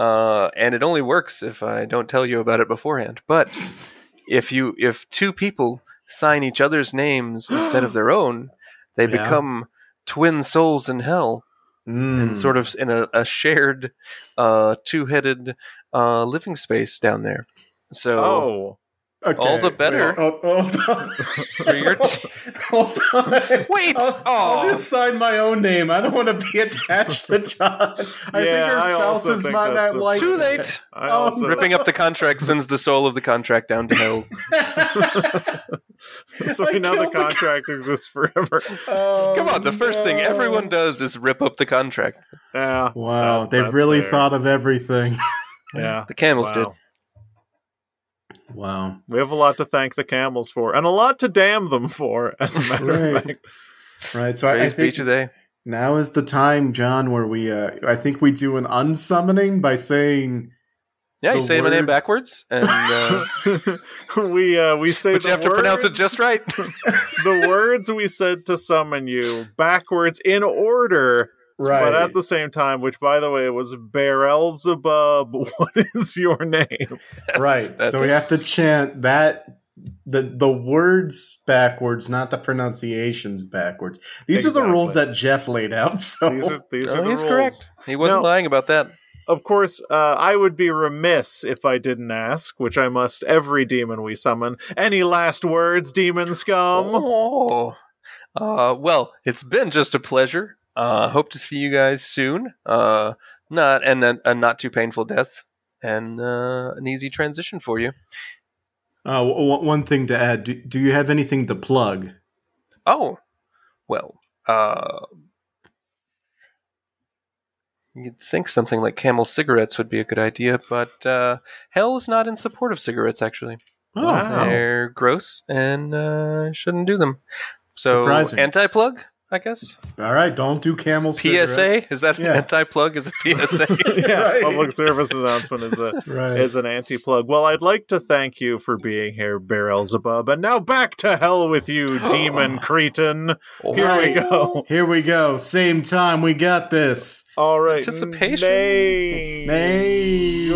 uh, and it only works if I don't tell you about it beforehand. But if you if two people sign each other's names [GASPS] instead of their own, they Yeah. become twin souls in hell Mm. and sort of in a, a shared uh, two-headed uh, living space down there. So Oh, Okay, all the better. wait, hold, hold on. For your [LAUGHS] t- hold on. Wait! I'll, I'll just sign my own name. I don't want to be attached to [LAUGHS] John. I Yeah, think our spouse is spouses think not a- like too late. I Oh, also um, Ripping up the contract sends the soul of the contract down to hell. [LAUGHS] so I we know the killed the contract exists forever. Oh, Come on, the first thing everyone does is rip up the contract. Yeah. Wow, That's- they've that's really fair. thought of everything. Yeah. The camels Wow. did. Wow. We have a lot to thank the camels for, and a lot to damn them for, as a matter Right. of fact. Right. So I, I think today. now is the time, John, where we uh I think we do an unsummoning by saying Yeah, you The say my name backwards, and uh, [LAUGHS] we uh, we say but the you have to pronounce it just right. [LAUGHS] the words we said to summon you backwards in order, but at the same time, which by the way was Beelzebub. [LAUGHS] What is your name? right. That's so we have to chant that the the words backwards, not the pronunciations backwards. These are the rules that Jeff laid out. [LAUGHS] So These are these Oh, are the he's rules. correct. He wasn't No. lying about that. Of course, uh, I would be remiss if I didn't ask, which I must every demon we summon. Any last words, demon scum? oh, uh, well, it's been just a pleasure. Uh, hope to see you guys soon. Uh, not and a, a not too painful death, and uh, an easy transition for you. uh, w- one thing to add: do, do you have anything to plug? Oh, well, uh, you'd think something like Camel cigarettes would be a good idea, but uh, Hell is not in support of cigarettes. Actually, Oh, Wow. they're gross and uh, shouldn't do them. So, anti-plug, I guess. all right. Don't do camel PSA cigarettes. is that Yeah. an anti-plug? Is [LAUGHS] a [LAUGHS] PSA? yeah, Right. public service announcement is a [LAUGHS] right? is an anti plug. Well, I'd like to thank you for being here, Beelzebub, and now back to hell with you, [GASPS] demon cretin. Here we go. Here we go. Same time. We got this. All right, Anticipation. Name, Name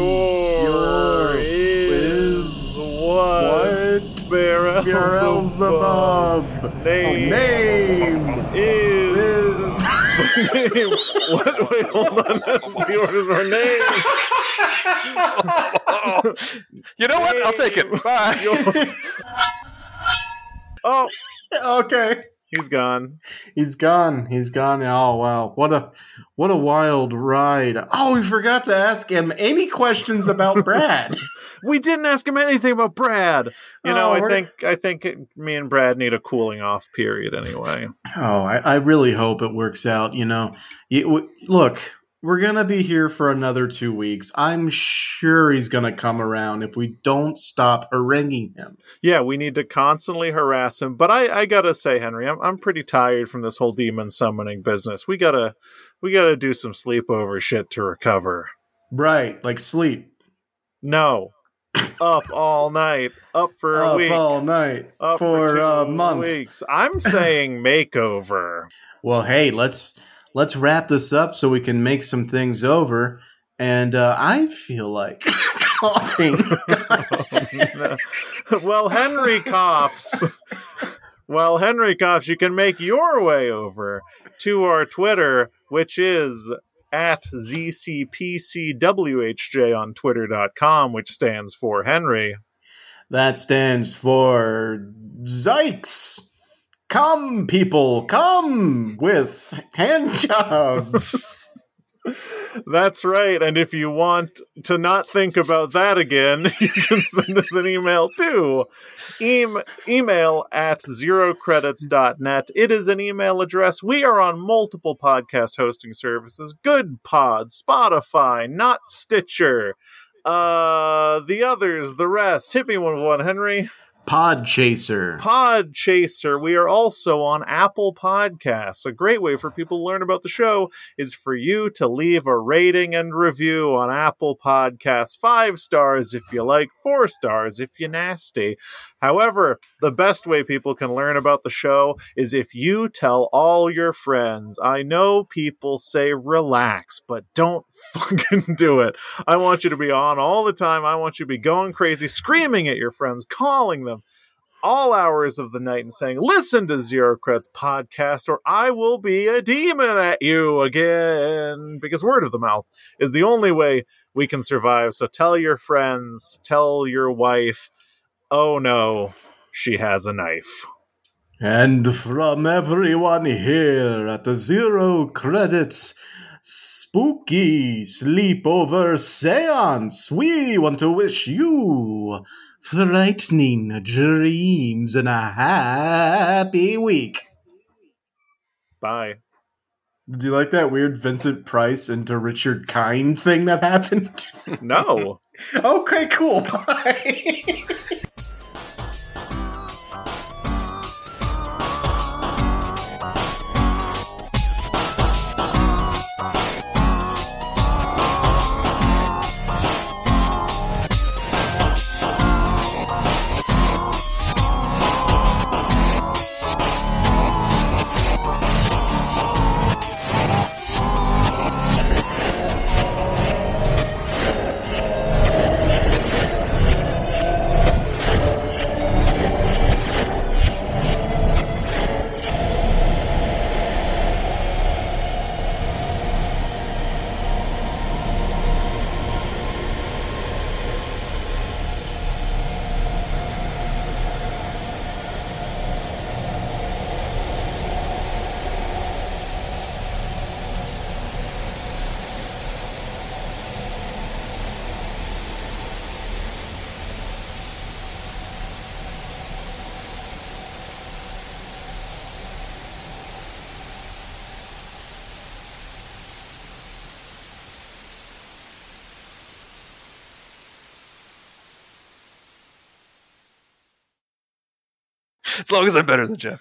what, What? Beelzebub Beelzebub. name, Name is. is. [LAUGHS] what? Wait, hold on. That's the orders for name. [LAUGHS] you know what? I'll take it. Bye. [LAUGHS] Oh, okay. He's gone. He's gone. He's gone. Oh wow. What a what a wild ride. Oh, we forgot to ask him any questions about [LAUGHS] Brad. We didn't ask him anything about Brad. You know, Oh, I we're- think I think it- me and Brad need a cooling off period anyway. oh, I, I really hope it works out. You know, You- look, we're gonna be here for another two weeks. I'm sure he's gonna come around if we don't stop haranguing him. Yeah, we need to constantly harass him. But I, I gotta say, Henry, I'm I'm pretty tired from this whole demon summoning business. We gotta we gotta do some sleepover shit to recover. Right, like sleep No. Up all night. Up for a up week. all night up for, for, a month. weeks. I'm saying [LAUGHS] makeover. Well, hey, let's let's wrap this up so we can make some things over. And uh, I feel like [LAUGHS] coughing. [LAUGHS] well, Henry coughs. Well, Henry coughs. You can make your way over to our Twitter, which is at ZCPCWHJ on Twitter.com, which stands for Henry. that stands for Zykes. Come, people, come with hand jobs. [LAUGHS] That's right. And if you want to not think about that again, [LAUGHS] you can send us an email too. Em- email at zerocredits.net. It is an email address. We are on multiple podcast hosting services Good Pod, Spotify, not Stitcher. Uh, the others, the rest. Hit me one one, Henry. Podchaser. Podchaser. We are also on Apple Podcasts. A great way for people to learn about the show is for you to leave a rating and review on Apple Podcasts. Five stars if you like, four stars if you nasty. However, the best way people can learn about the show is if you tell all your friends. I know people say relax, but don't [LAUGHS] fucking do it. I want you to be on all the time. I want you to be going crazy, screaming at your friends, calling them all hours of the night and saying, Listen to Zero Credits podcast, or I will be a demon at you again. Because word of the mouth is the only way we can survive. So tell your friends, tell your wife, oh no, she has a knife. And from everyone here at the Zero Credits Spooky Sleepover Seance, we want to wish you frightening dreams and a happy week. Bye. Do you like that weird Vincent Price into Richard Kind thing that happened? [LAUGHS] No. [LAUGHS] okay, cool. Bye. [LAUGHS] long as I'm better than Jeff.